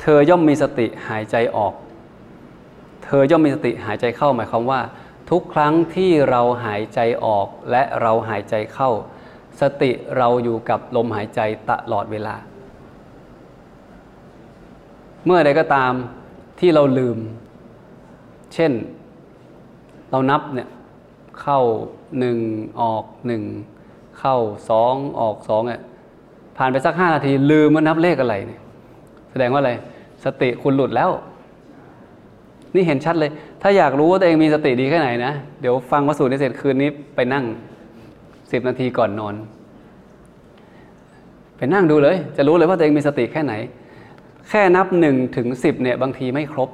Speaker 2: เธอย่อมมีสติหายใจออก เธอย่อมมีสติหายใจเข้าหมายความว่า ทุกครั้งที่เราหายใจออกและเราหายใจเข้า สติเราอยู่กับลมหายใจตลอดเวลา เมื่อใดก็ตามที่เราลืม เช่น เรานับเนี่ยเข้าหนึ่งออกหนึ่งเข้าสองออกสองเนี่ยผ่านไปสักห้านาทีลืมว่านับเลขอะไรเนี่ยแสดงว่าอะไร สติคุณหลุดแล้ว นี่เห็นชัดเลย ถ้าอยากรู้ว่าตัวเองมีสติดีแค่ไหนนะ เดี๋ยวฟังวสูตรนี้เสร็จคืนนี้ไปนั่งสิบนาทีก่อนนอน ไปนั่งดูเลย จะรู้เลยว่าตัวเองมีสติแค่ไหน แค่นับหนึ่งถึงสิบเนี่ยบางทีไม่ครบ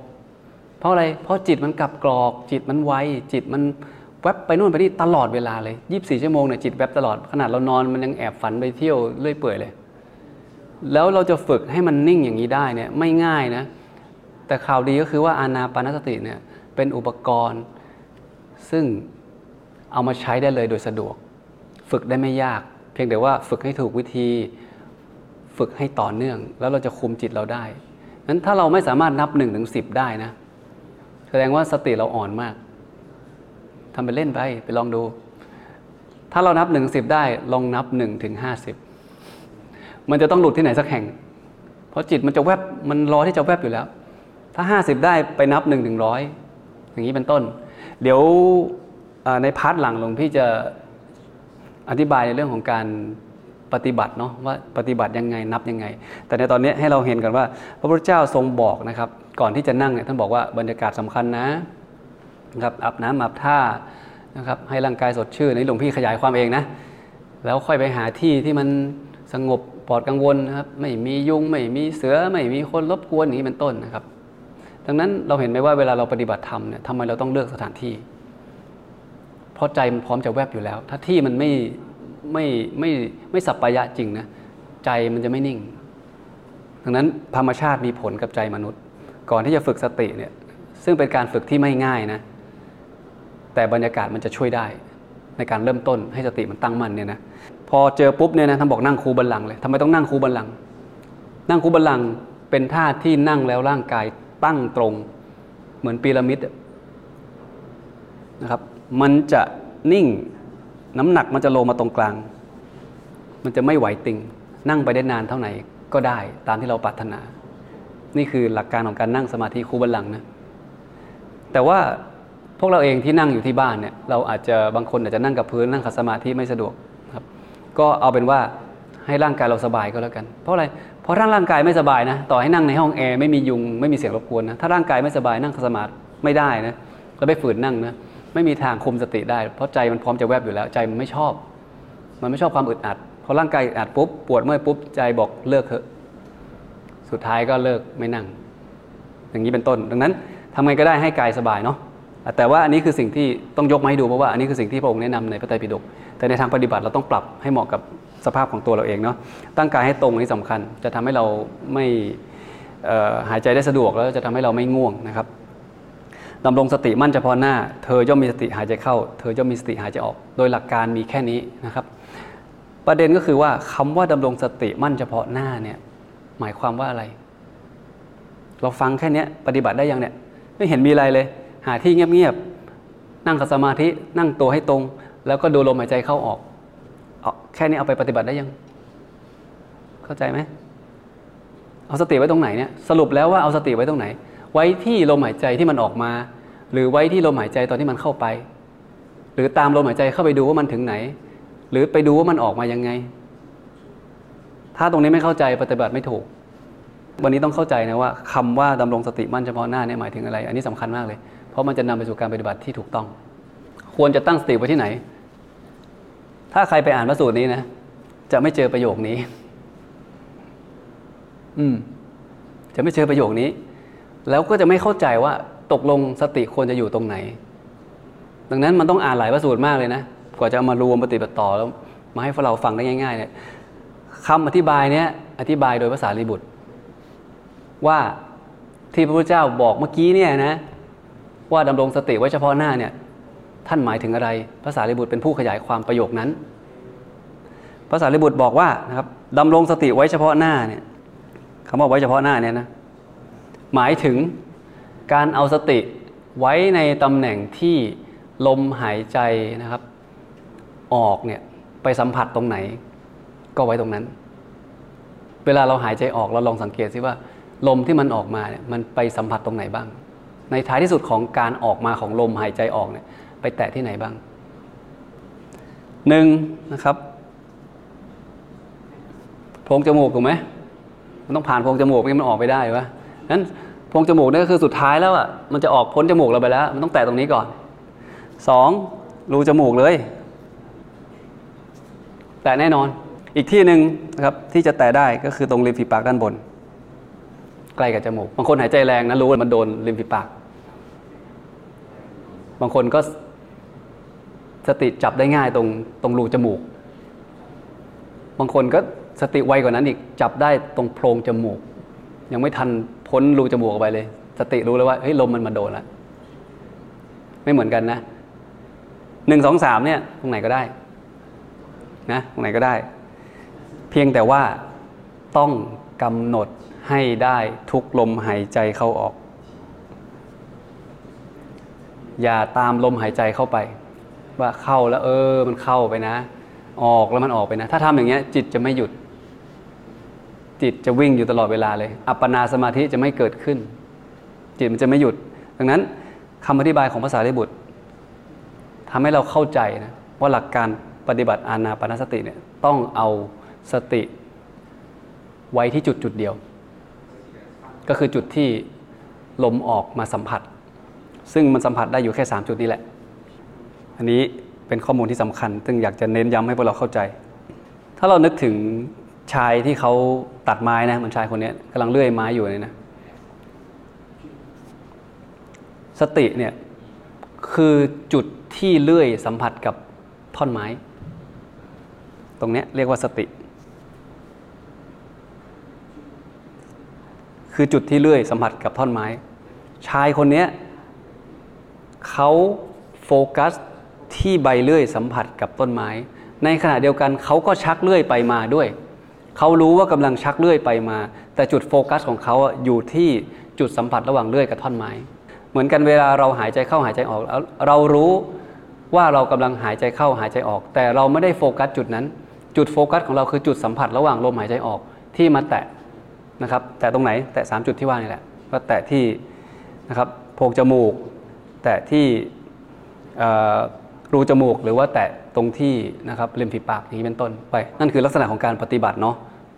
Speaker 2: เพราะอะไร เพราะจิตมันกลับกรอก จิตมันไว จิตมันแวบไปนู่นไปนี่ตลอดเวลาเลยยี่บสี่ชั่วโมงเนี่ยจิตแวบตลอด ขนาดเรานอนมันยังแอบฝันไปเที่ยวเรื่อยเปื่อยเลย แล้วเราจะฝึกให้มันนิ่งอย่างนี้ได้เนี่ยไม่ง่ายนะ แต่ข่าวดีก็คือว่าอานาปานสติเนี่ยเป็นอุปกรณ์ ซึ่งเอามาใช้ได้เลยโดยสะดวก ฝึกได้ไม่ยาก เพียงแต่ว่าฝึกให้ถูกวิธี ฝึกให้ต่อเนื่อง แล้วเราจะคุมจิตเราได้นั้นถ้าเราไม่สามารถนับหนึ่งถึงสิบได้นะ แสดงว่าสติเราอ่อนมากทำไปเล่นไปไปลองดู ถ้าเรานับหนึ่งสิบได้ลองนับหนึ่งถึงห้าสิบมันจะต้องหลุดที่ไหนสักแห่ง เพราะจิตมันจะแวบมันรอที่จะแวบอยู่แล้ว ถ้าห้าสิบได้ไปนับหนึ่งถึงร้อยอย่างนี้เป็นต้น เดี๋ยวในพาร์ทหลังหลวงพี่จะอธิบายในเรื่องของการปฏิบัติเนาะว่าปฏิบัติยังไงนับยังไง แต่ในตอนนี้ให้เราเห็นกันว่า พระพุทธเจ้าทรงบอกนะครับ ก่อนที่จะนั่งเนี่ยท่านบอกว่าบรรยากาศสำคัญนะนะครับอาบน้ำอาบท่านะครับให้ร่างกายสดชื่นนี่หลวงพี่ขยายความเองนะแล้วค่อยไปหาที่ที่มันสงบปลอดกังวลนะครับไม่มียุงไม่มีเสือไม่มีคนรบกวนอย่างนี้เป็นต้นนะครับ ดังนั้นเราเห็นไหมว่าเวลาเราปฏิบัติธรรมเนี่ยทำไมเราต้องเลือกสถานที่ เพราะใจมันพร้อมจะแวบอยู่แล้ว ถ้าที่มันไม่ไม่ไม่ไม่สัปปายะจริงนะใจมันจะไม่นิ่ง ดังนั้นธรรมชาติมีผลกับใจมนุษย์ ก่อนที่จะฝึกสติเนี่ยซึ่งเป็นการฝึกที่ไม่ง่ายนะแต่บรรยากาศมันจะช่วยได้ ในการเริ่มต้นให้สติมันตั้งมั่นเนี่ยนะพอเจอปุ๊บเนี่ยนะท่านบอกนั่งคูบัลลังเลยทำไมต้องนั่งคูบัลลัง นั่งคูบัลลังเป็นท่าที่นั่งแล้วร่างกาย ตั้งตรง เหมือนพีระมิดนะครับ มันจะนิ่งน้ำหนักมันจะลงมาตรงกลาง มันจะไม่ไหวติง นั่งไปได้นานเท่าไหร่ก็ได้ตามที่เราปรารถนา นี่คือหลักการของการนั่งสมาธิคูบัลลังนะแต่ว่าพวกเราเองที่นั่งอยู่ที่บ้านเนี่ยเราอาจจะบางคนอาจจะนั่งกับพื้นนั่งขัดสมาธิไม่สะดวกครับ ก็เอาเป็นว่าให้ร่างกายเราสบายก็แล้วกัน เพราะอะไร ราะร่างร่างกายไม่สบายนะ ต่อให้นั่งในห้องแอร์ไม่มียุงไม่มีเสียงรบกวนนะ ถ้าร่างกายไม่สบายนั่งสมาธิไม่ได้นะแล้วไปฝืนนั่งนะ ไม่มีทางคุมสติได้ เพราะใจมันพร้อมจะแวบอยู่แล้ว ใจมันไม่ชอบ มันไม่ชอบความอึดอัด พอร่างกายอึดอัดปุ๊บปวดเมื่อยปุ๊บใจบอกเลิกเถอะ สุดท้ายก็เลิกไม่นั่ง อย่างนี้เป็นต้น ดังนั้นทำไงก็ได้ให้กายสบายเนาะ แต่ว่าอันนี้คือสิ่งที่ต้องยกมาให้ดูเพราะว่าอันนี้คือสิ่งที่พระองค์แนะนำในพระไตรปิฎก แต่ในทางปฏิบัติเราต้องปรับให้เหมาะกับ สภาพของตัวเราเองเนาะตั้งกายให้ตรงนี่สำคัญ จะทำให้เราไม่หายใจได้สะดวกแล้วจะทำให้เราไม่ง่วงนะครับดำรงสติมั่นเฉพาะหน้า เธอย่อมมีสติหายใจเข้า เธอย่อมมีสติหายใจออก โดยหลักการมีแค่นี้นะครับ ประเด็นก็คือว่าคำว่าดำรงสติมั่นเฉพาะหน้าเนี่ยหมายความว่าอะไร เราฟังแค่นี้ปฏิบัติได้ยังเนี่ยไม่เห็นมีอะไรเลย หาที่เงียบๆนั่งกับสมาธินั่งตัวให้ตรง แล้วก็ดูลมหายใจเข้าออก แค่นี้เอาไปปฏิบัติได้ยัง เข้าใจไหมเอาสติไว้ตรงไหนเนี่ยสรุปแล้วว่าเอาสติไว้ตรงไหน ไว้ที่ลมหายใจที่มันออกมา หรือไว้ที่ลมหายใจตอนที่มันเข้าไป หรือตามลมหายใจเข้าไปดูว่ามันถึงไหน หรือไปดูว่ามันออกมายังไง ถ้าตรงนี้ไม่เข้าใจปฏิบัติไม่ถูก วันนี้ต้องเข้าใจนะว่าคำว่าดำรงสติมั่นเฉพาะหน้าเนี่ยหมายถึงอะไร อันนี้สำคัญมากเลย เพราะมันจะนำไปสู่การปฏิบัติที่ถูกต้อง ควรจะตั้งสติไว้ที่ไหน ถ้าใครไปอ่านพระสูตรนี้นะ จะไม่เจอประโยคนี้ อืม จะไม่เจอประโยคนี้ แล้วก็จะไม่เข้าใจว่าตกลงสติควรจะอยู่ตรงไหน ดังนั้นมันต้องอ่านหลายพระสูตรมากเลยนะ กว่าจะมารวมปฏิบัติต่อแล้ว มาให้เราฟังได้ง่าย ๆ เนี่ยคำอธิบายเนี้ยอธิบายโดยภาษาลีบุตร ว่าที่พระพุทธเจ้าบอกเมื่อกี้เนี่ยนะ ว่าดำรงสติไว้เฉพาะหน้าเนี่ย ท่านหมายถึงอะไรภาษาลีบุตรเป็นผู้ขยายความประโยคนั้นภาษาลีบุตรบอกว่านะครับดำรงสติไว้เฉพาะหน้าเนี่ยคำว่าไว้เฉพาะหน้าเนี่ยนะหมายถึงการเอาสติไว้ในตำแหน่งที่ลมหายใจนะครับ ออกเนี่ยไปสัมผัสตรงไหน ก็ไว้ตรงนั้น เวลาเราหายใจออกเราลองสังเกตซิว่า ลมที่มันออกมาเนี่ยมันไปสัมผัสตรงไหนบ้าง ในท้ายที่สุดของการออกมาของลมหายใจออกเนี่ย ไปแตะที่ไหนบ้างหนึ่งนะครับโพรงจมูกถูกไหมมันต้องผ่านโพรงจมูกไม่มันออกไปได้วะนั้นโพรงจมูกนี่ก็คือสุดท้ายแล้วอะมันจะออกพ้นจมูกเราไปแล้ว มันต้องแตะตรงนี้ก่อนสองรูจมูกเลย แต่แน่นอนอีกที่หนึ่งนะครับที่จะแตะได้ก็คือตรงริมฝีปากด้านบน ใกล้กับจมูก บางคนหายใจแรงนะรู้ว่ามันโดนริมฝีปาก บางคนก็ สติจับได้ง่ายตรงตรงรูจมูก บางคนก็สติไวกว่านั้นอีกจับได้ตรงโพรงจมูก ยังไม่ทันพ้นรูจมูกออกไปเลย สติรู้เลยว่าเฮ้ยลมมันมาโดนล้วไม่เหมือนกันนะหนึ่งสองสามเนี่ยตรงไหนก็ได้นะตรงไหนก็ได้ เพียงแต่ว่าต้องกำหนดให้ได้ทุกลมหายใจเข้าออก อย่าตามลมหายใจเข้าไป ว่าเข้าแล้วเออ มันเข้าไปนะ ออกแล้วมันออกไปนะ ถ้าทำอย่างเงี้ย จิตจะไม่หยุด จิตจะวิ่งอยู่ตลอดเวลาเลย อัปปนาสมาธิจะไม่เกิดขึ้น จิตมันจะไม่หยุด ดังนั้นคำอธิบายของภาษาลิบุตรทำให้เราเข้าใจนะว่าหลักการปฏิบัติอานาปานสติเนี่ยต้องเอาสติไว้ที่จุดจุดเดียว ก็คือจุดที่ลมออกมาสัมผัส ซึ่งมันสัมผัสได้อยู่แค่ 3 จุดนี้แหละ อันนี้เป็นข้อมูลที่สำคัญ ซึ่งอยากจะเน้นย้ำให้พวกเราเข้าใจ ถ้าเรานึกถึงชายที่เขาตัดไม้นะเหมือนชายคนนี้กำลังเลื่อยไม้อยู่เนี่ยนะ สติเนี่ยคือจุดที่เลื่อยสัมผัสกับท่อนไม้ ตรงนี้เรียกว่าสติ คือจุดที่เลื่อยสัมผัสกับท่อนไม้ ชายคนนี้เขาโฟกัส ที่ใบเลื่อยสัมผัสกับต้นไม้ ในขณะเดียวกันเขาก็ชักเลื่อยไปมาด้วย เขารู้ว่ากำลังชักเลื่อยไปมา แต่จุดโฟกัสของเขาอยู่ที่จุดสัมผัสระหว่างเลื่อยกับท่อนไม้ เหมือนกันเวลาเราหายใจเข้าหายใจออก เรารู้ว่าเรากำลังหายใจเข้าหายใจออก แต่เราไม่ได้โฟกัสจุดนั้น จุดโฟกัสของเราคือจุดสัมผัสระหว่างลมหายใจออกที่มาแตะนะครับ แตะตรงไหน แตะ3จุดที่ว่านี่แหละ ก็แตะที่นะครับโพรงจมูก แตะที่ รูจมูก หรือว่าแตะตรงที่นะครับริมฝีปากอย่างนี้เป็นต้นไป นั่นคือลักษณะของการปฏิบัติเนาะ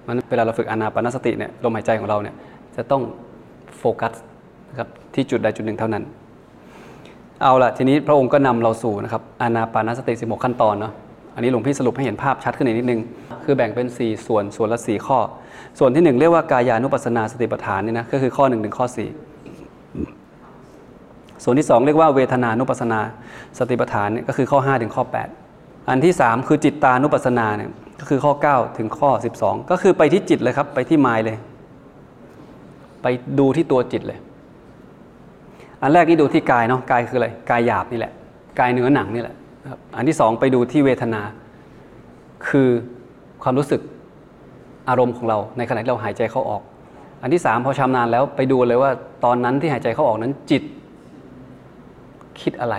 Speaker 2: มันเวลาเราฝึกอานาปานสติเนี่ยลมหายใจของเราเนี่ยจะต้องโฟกัสนะครับที่จุดใดจุดหนึ่งเท่านั้น เอาละทีนี้พระองค์ก็นำเราสู่นะครับอานาปานสติ16ขั้นตอนเนาะอันนี้หลวงพี่สรุปให้เห็นภาพชัดขึ้นอีกนิดนึง คือแบ่งเป็น 4 ส่วนส่วนละ 4 ข้อ ส่วนที่ 1 เรียกว่ากายานุปัสสนาสติปัฏฐานนี่นะก็คือข้อ1ถึงข้อ 4 ส่วนที่ 2 เรียกว่าเวทนานุปัสนา สติปัฏฐานนี่ก็คือข้อ 5 ถึงข้อ 8 อันที่ 3 คือจิตตานุปัสนาเนี่ยก็คือข้อ 9 ถึงข้อ 12 ก็คือไปที่จิตเลยครับ ไปที่มายเลย ไปดูที่ตัวจิตเลย อันแรกนี่ดูที่กายเนาะกายคืออะไรกายหยาบนี่แหละกายเนื้อหนังนี่แหละอันที่สองไปดูที่เวทนา คือความรู้สึกอารมณ์ของเราในขณะที่เราหายใจเข้าออก อันที่สามพอชำนาญแล้วไปดูเลยว่าตอนนั้นที่หายใจเข้าออกนั้นจิต คิดอะไร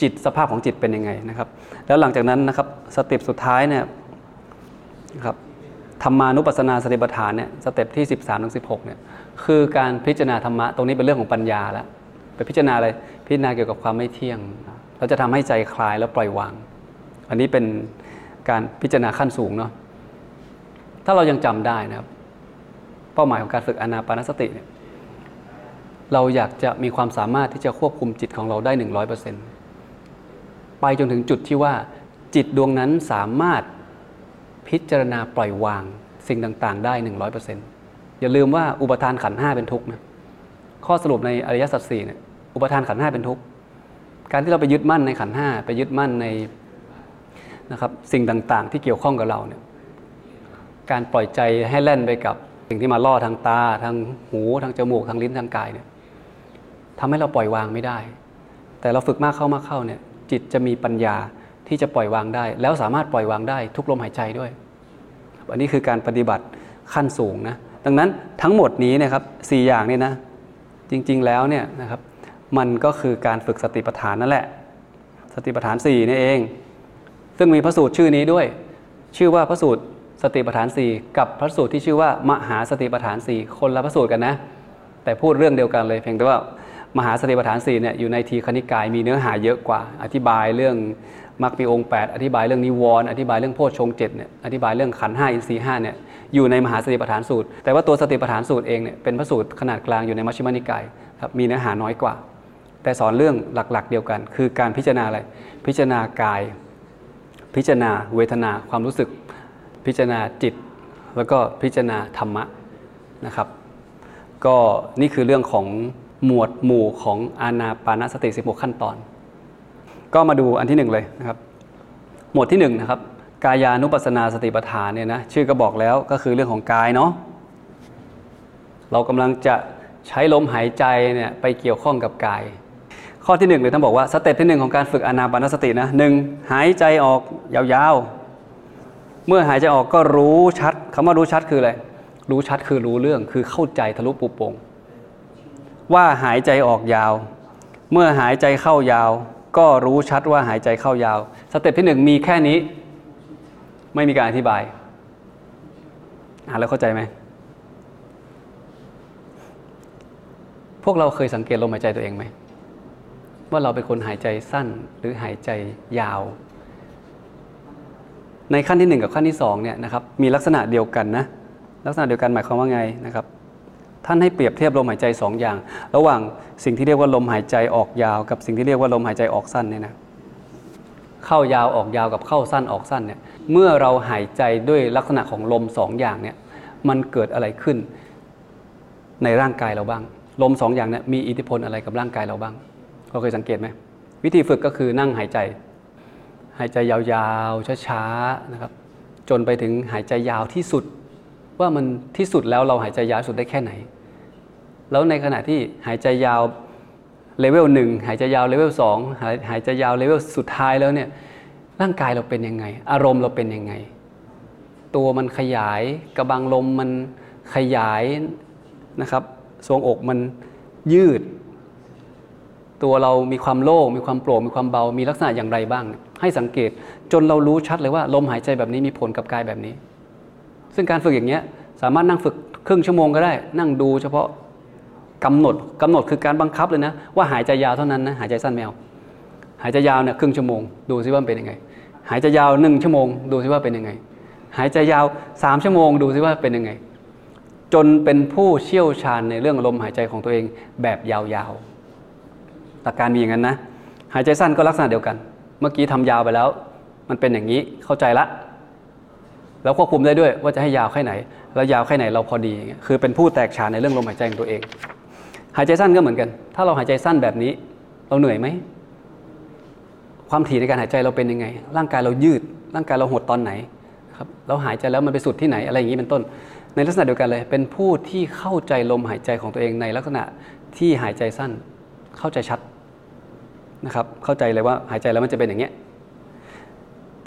Speaker 2: จิตสภาพของจิตเป็นยังไงนะครับ แล้วหลังจากนั้นนะครับสเต็ปสุดท้ายเนี่ยนะครับธรรมานุปัสสนาสติปัฏฐานเนี่ยสเต็ปที่ 13ถึง16เนี่ยคือการพิจารณาธรรมะตรงนี้เป็นเรื่องของปัญญาแล้วไปพิจารณาอะไรพิจารณาเกี่ยวกับความไม่เที่ยง เราจะทำให้ใจคลายแล้วปล่อยวาง อันนี้เป็นการพิจารณาขั้นสูงเนาะถ้าเรายังจำได้นะครับ เป้าหมายของการฝึกอนาปานสติเนี่ย เราอยากจะมีความสามารถที่จะควบคุมจิตของเราได้หนึ่งร้อยเปอร์เซ็นต์ไปจนถึงจุดที่ว่า จิตดวงนั้นสามารถพิจารณาปล่อยวางสิ่งต่างๆ ได้หนึ่งร้อยเปอร์เซ็นต์อย่าลืมว่าอุปทานขันห้าเป็นทุกข์นะข้อสรุปในอริยสัจสี่เนี่ยอุปทานขันห้าเป็นทุกข์การที่เราไปยึดมั่นในขันห้าไปยึดมั่นในนะครับสิ่งต่างๆ ที่เกี่ยวข้องกับเราเนี่ยการปล่อยใจให้แล่นไปกับสิ่งที่มาล่อทางตาทางหูทางจมูกทางลิ้นทางกายเนี่ย ทำให้เราปล่อยวางไม่ได้ แต่เราฝึกมากเข้ามากเข้าเนี่ยจิตจะมีปัญญาที่จะปล่อยวางได้ แล้วสามารถปล่อยวางได้ทุกลมหายใจด้วยอันนี้คือการปฏิบัติขั้นสูงนะดังนั้นทั้งหมดนี้นะครับสี่อย่างนี่นะจริงๆแล้วเนี่ยนะครับมันก็คือการฝึกสติปัฏฐานนั่นแหละ สติปัฏฐาน4นี่เอง ซึ่งมีพระสูตรชื่อนี้ด้วย ชื่อว่าพระสูตรสติปัฏฐาน 4 กับพระสูตรที่ชื่อว่ามหาสติปัฏฐาน 4 คนละพระสูตรกันนะ แต่พูดเรื่องเดียวกันเลยเพียงแต่ว่า มหาสติปัฏฐาน4เนี่ยอยู่ในทีคณิกายมีเนื้อหาเยอะกว่า อธิบายเรื่องมรรคมีองค์ 8 อธิบายเรื่องนิวรณ์อธิบายเรื่องโพชฌงเจ็ดเนี่ยอธิบายเรื่องขันห้าอินทรีห้าเนี่ยอยู่ในมหาสติปัฏฐานสูตร แต่ว่าตัวสติปัฏฐานสูตรเองเนี่ยเป็นพระสูตรขนาดกลางอยู่ในมัชฌิมานิกายครับมีเนื้อหาน้อยกว่า แต่สอนเรื่องหลักๆ เดียวกัน คือการพิจารณาอะไรพิจารณากาย พิจารณาเวทนาความรู้สึก พิจารณาจิต แล้วก็พิจารณาธรรมะนะครับ ก็นี่คือเรื่องของ หมวดหมู่ของอานาปานสติ 16 ขั้นตอน ก็มาดูอันที่หนึ่งเลยนะครับ หมวดที่หนึ่งนะครับกายานุปัสนาสติปัฏฐานเนี่ยนะชื่อก็บอกแล้วก็คือเรื่องของกายเนาะเรากำลังจะใช้ลมหายใจเนี่ยไปเกี่ยวข้องกับกาย ข้อที่หนึ่งเลยท่านบอกว่า step ที่หนึ่งของการฝึกอนาปานสตินะหนึ่งหายใจออกยาวๆ เมื่อหายใจออกก็รู้ชัดคำว่ารู้ชัดคืออะไรรู้ชัดคือรู้เรื่องคือเข้าใจทะลุปรุโปร่ง ว่าหายใจออกยาว เมื่อหายใจเข้ายาว ก็รู้ชัดว่าหายใจเข้ายาว step ที่หนึ่งมีแค่นี้ ไม่มีการอธิบายอ่านแล้วเข้าใจไหม พวกเราเคยสังเกตลมหายใจตัวเองไหม ว่าเราเป็นคนหายใจสั้นหรือหายใจยาว ในขั้นที่หนึ่งกับขั้นที่สองเนี่ยนะครับมีลักษณะเดียวกันนะลักษณะเดียวกันหมายความว่าไงนะครับ ท่านให้เปรียบเทียบลมหายใจสองอย่าง ระหว่างสิ่งที่เรียกว่าลมหายใจออกยาว กับสิ่งที่เรียกว่าลมหายใจออกสั้นเนี่ยนะเข้ายาวออกยาวกับเข้าสั้นออกสั้นเนี่ยเมื่อเราหายใจด้วยลักษณะของลมสองอย่างเนี่ยมันเกิดอะไรขึ้นในร่างกายเราบ้าง ลมสองอย่างเนี่ยมีอิทธิพลอะไรกับร่างกายเราบ้างเราเคยสังเกตไหมวิธีฝึกก็คือนั่งหายใจ หายใจยาวๆช้าๆนะครับจนไปถึงหายใจยาวที่สุด ว่ามันที่สุดแล้วเราหายใจยาวสุดได้แค่ไหน แล้วในขณะที่หายใจยาวเลเวลหนึ่งหายใจยาวเลเวลสองหายหายใจยาวเลเวลสุดท้ายแล้วเนี่ยร่างกายเราเป็นยังไง อารมณ์เราเป็นยังไง ตัวมันขยายกระบังลมมันขยายนะครับทรวงอกมันยืด ตัวเรามีความโล่งมีความโปร่งมีความเบามีลักษณะอย่างไรบ้าง ให้สังเกตจนเรารู้ชัดเลยว่า ลมหายใจแบบนี้มีผลกับกายแบบนี้ ซึ่งการฝึกอย่างเงี้ยสามารถนั่งฝึกครึ่งชั่วโมงก็ได้ นั่งดูเฉพาะกำหนดกำหนดคือการบังคับเลยนะว่าหายใจยาวเท่านั้นนะหายใจสั้นไม่เอาหายใจยาวเนี่ยครึ่งชั่วโมงดูซิว่าเป็นยังไง หายใจยาวหนึ่งชั่วโมง ดูซิว่าเป็นยังไง หายใจยาวสามชั่วโมง ดูซิว่าเป็นยังไง จนเป็นผู้เชี่ยวชาญในเรื่องลมหายใจของตัวเองแบบยาวๆหลักการมีอย่างนั้นนะหายใจสั้นก็ลักษณะเดียวกัน เมื่อกี้ทำยาวไปแล้ว มันเป็นอย่างนี้เข้าใจละ แล้วควบคุมได้ด้วยว่าจะให้ยาวแค่ไหน แล้วยาวแค่ไหนเราพอดีคือเป็นผู้แตกฉานในเรื่องลมหายใจของตัวเอง หายใจสั้นก็เหมือนกัน ถ้าเราหายใจสั้นแบบนี้ เราเหนื่อยไหมความถี่ในการหายใจเราเป็นยังไง ร่างกายเรายืด ร่างกายเราหดตอนไหนครับเราหายใจแล้วมันไปสุดที่ไหนอะไรอย่างนี้เป็นต้น ในลักษณะเดียวกันเลย เป็นผู้ที่เข้าใจลมหายใจของตัวเองในลักษณะที่หายใจสั้นเข้าใจชัดนะครับเข้าใจเลยว่าหายใจแล้วมันจะเป็นอย่างเงี้ย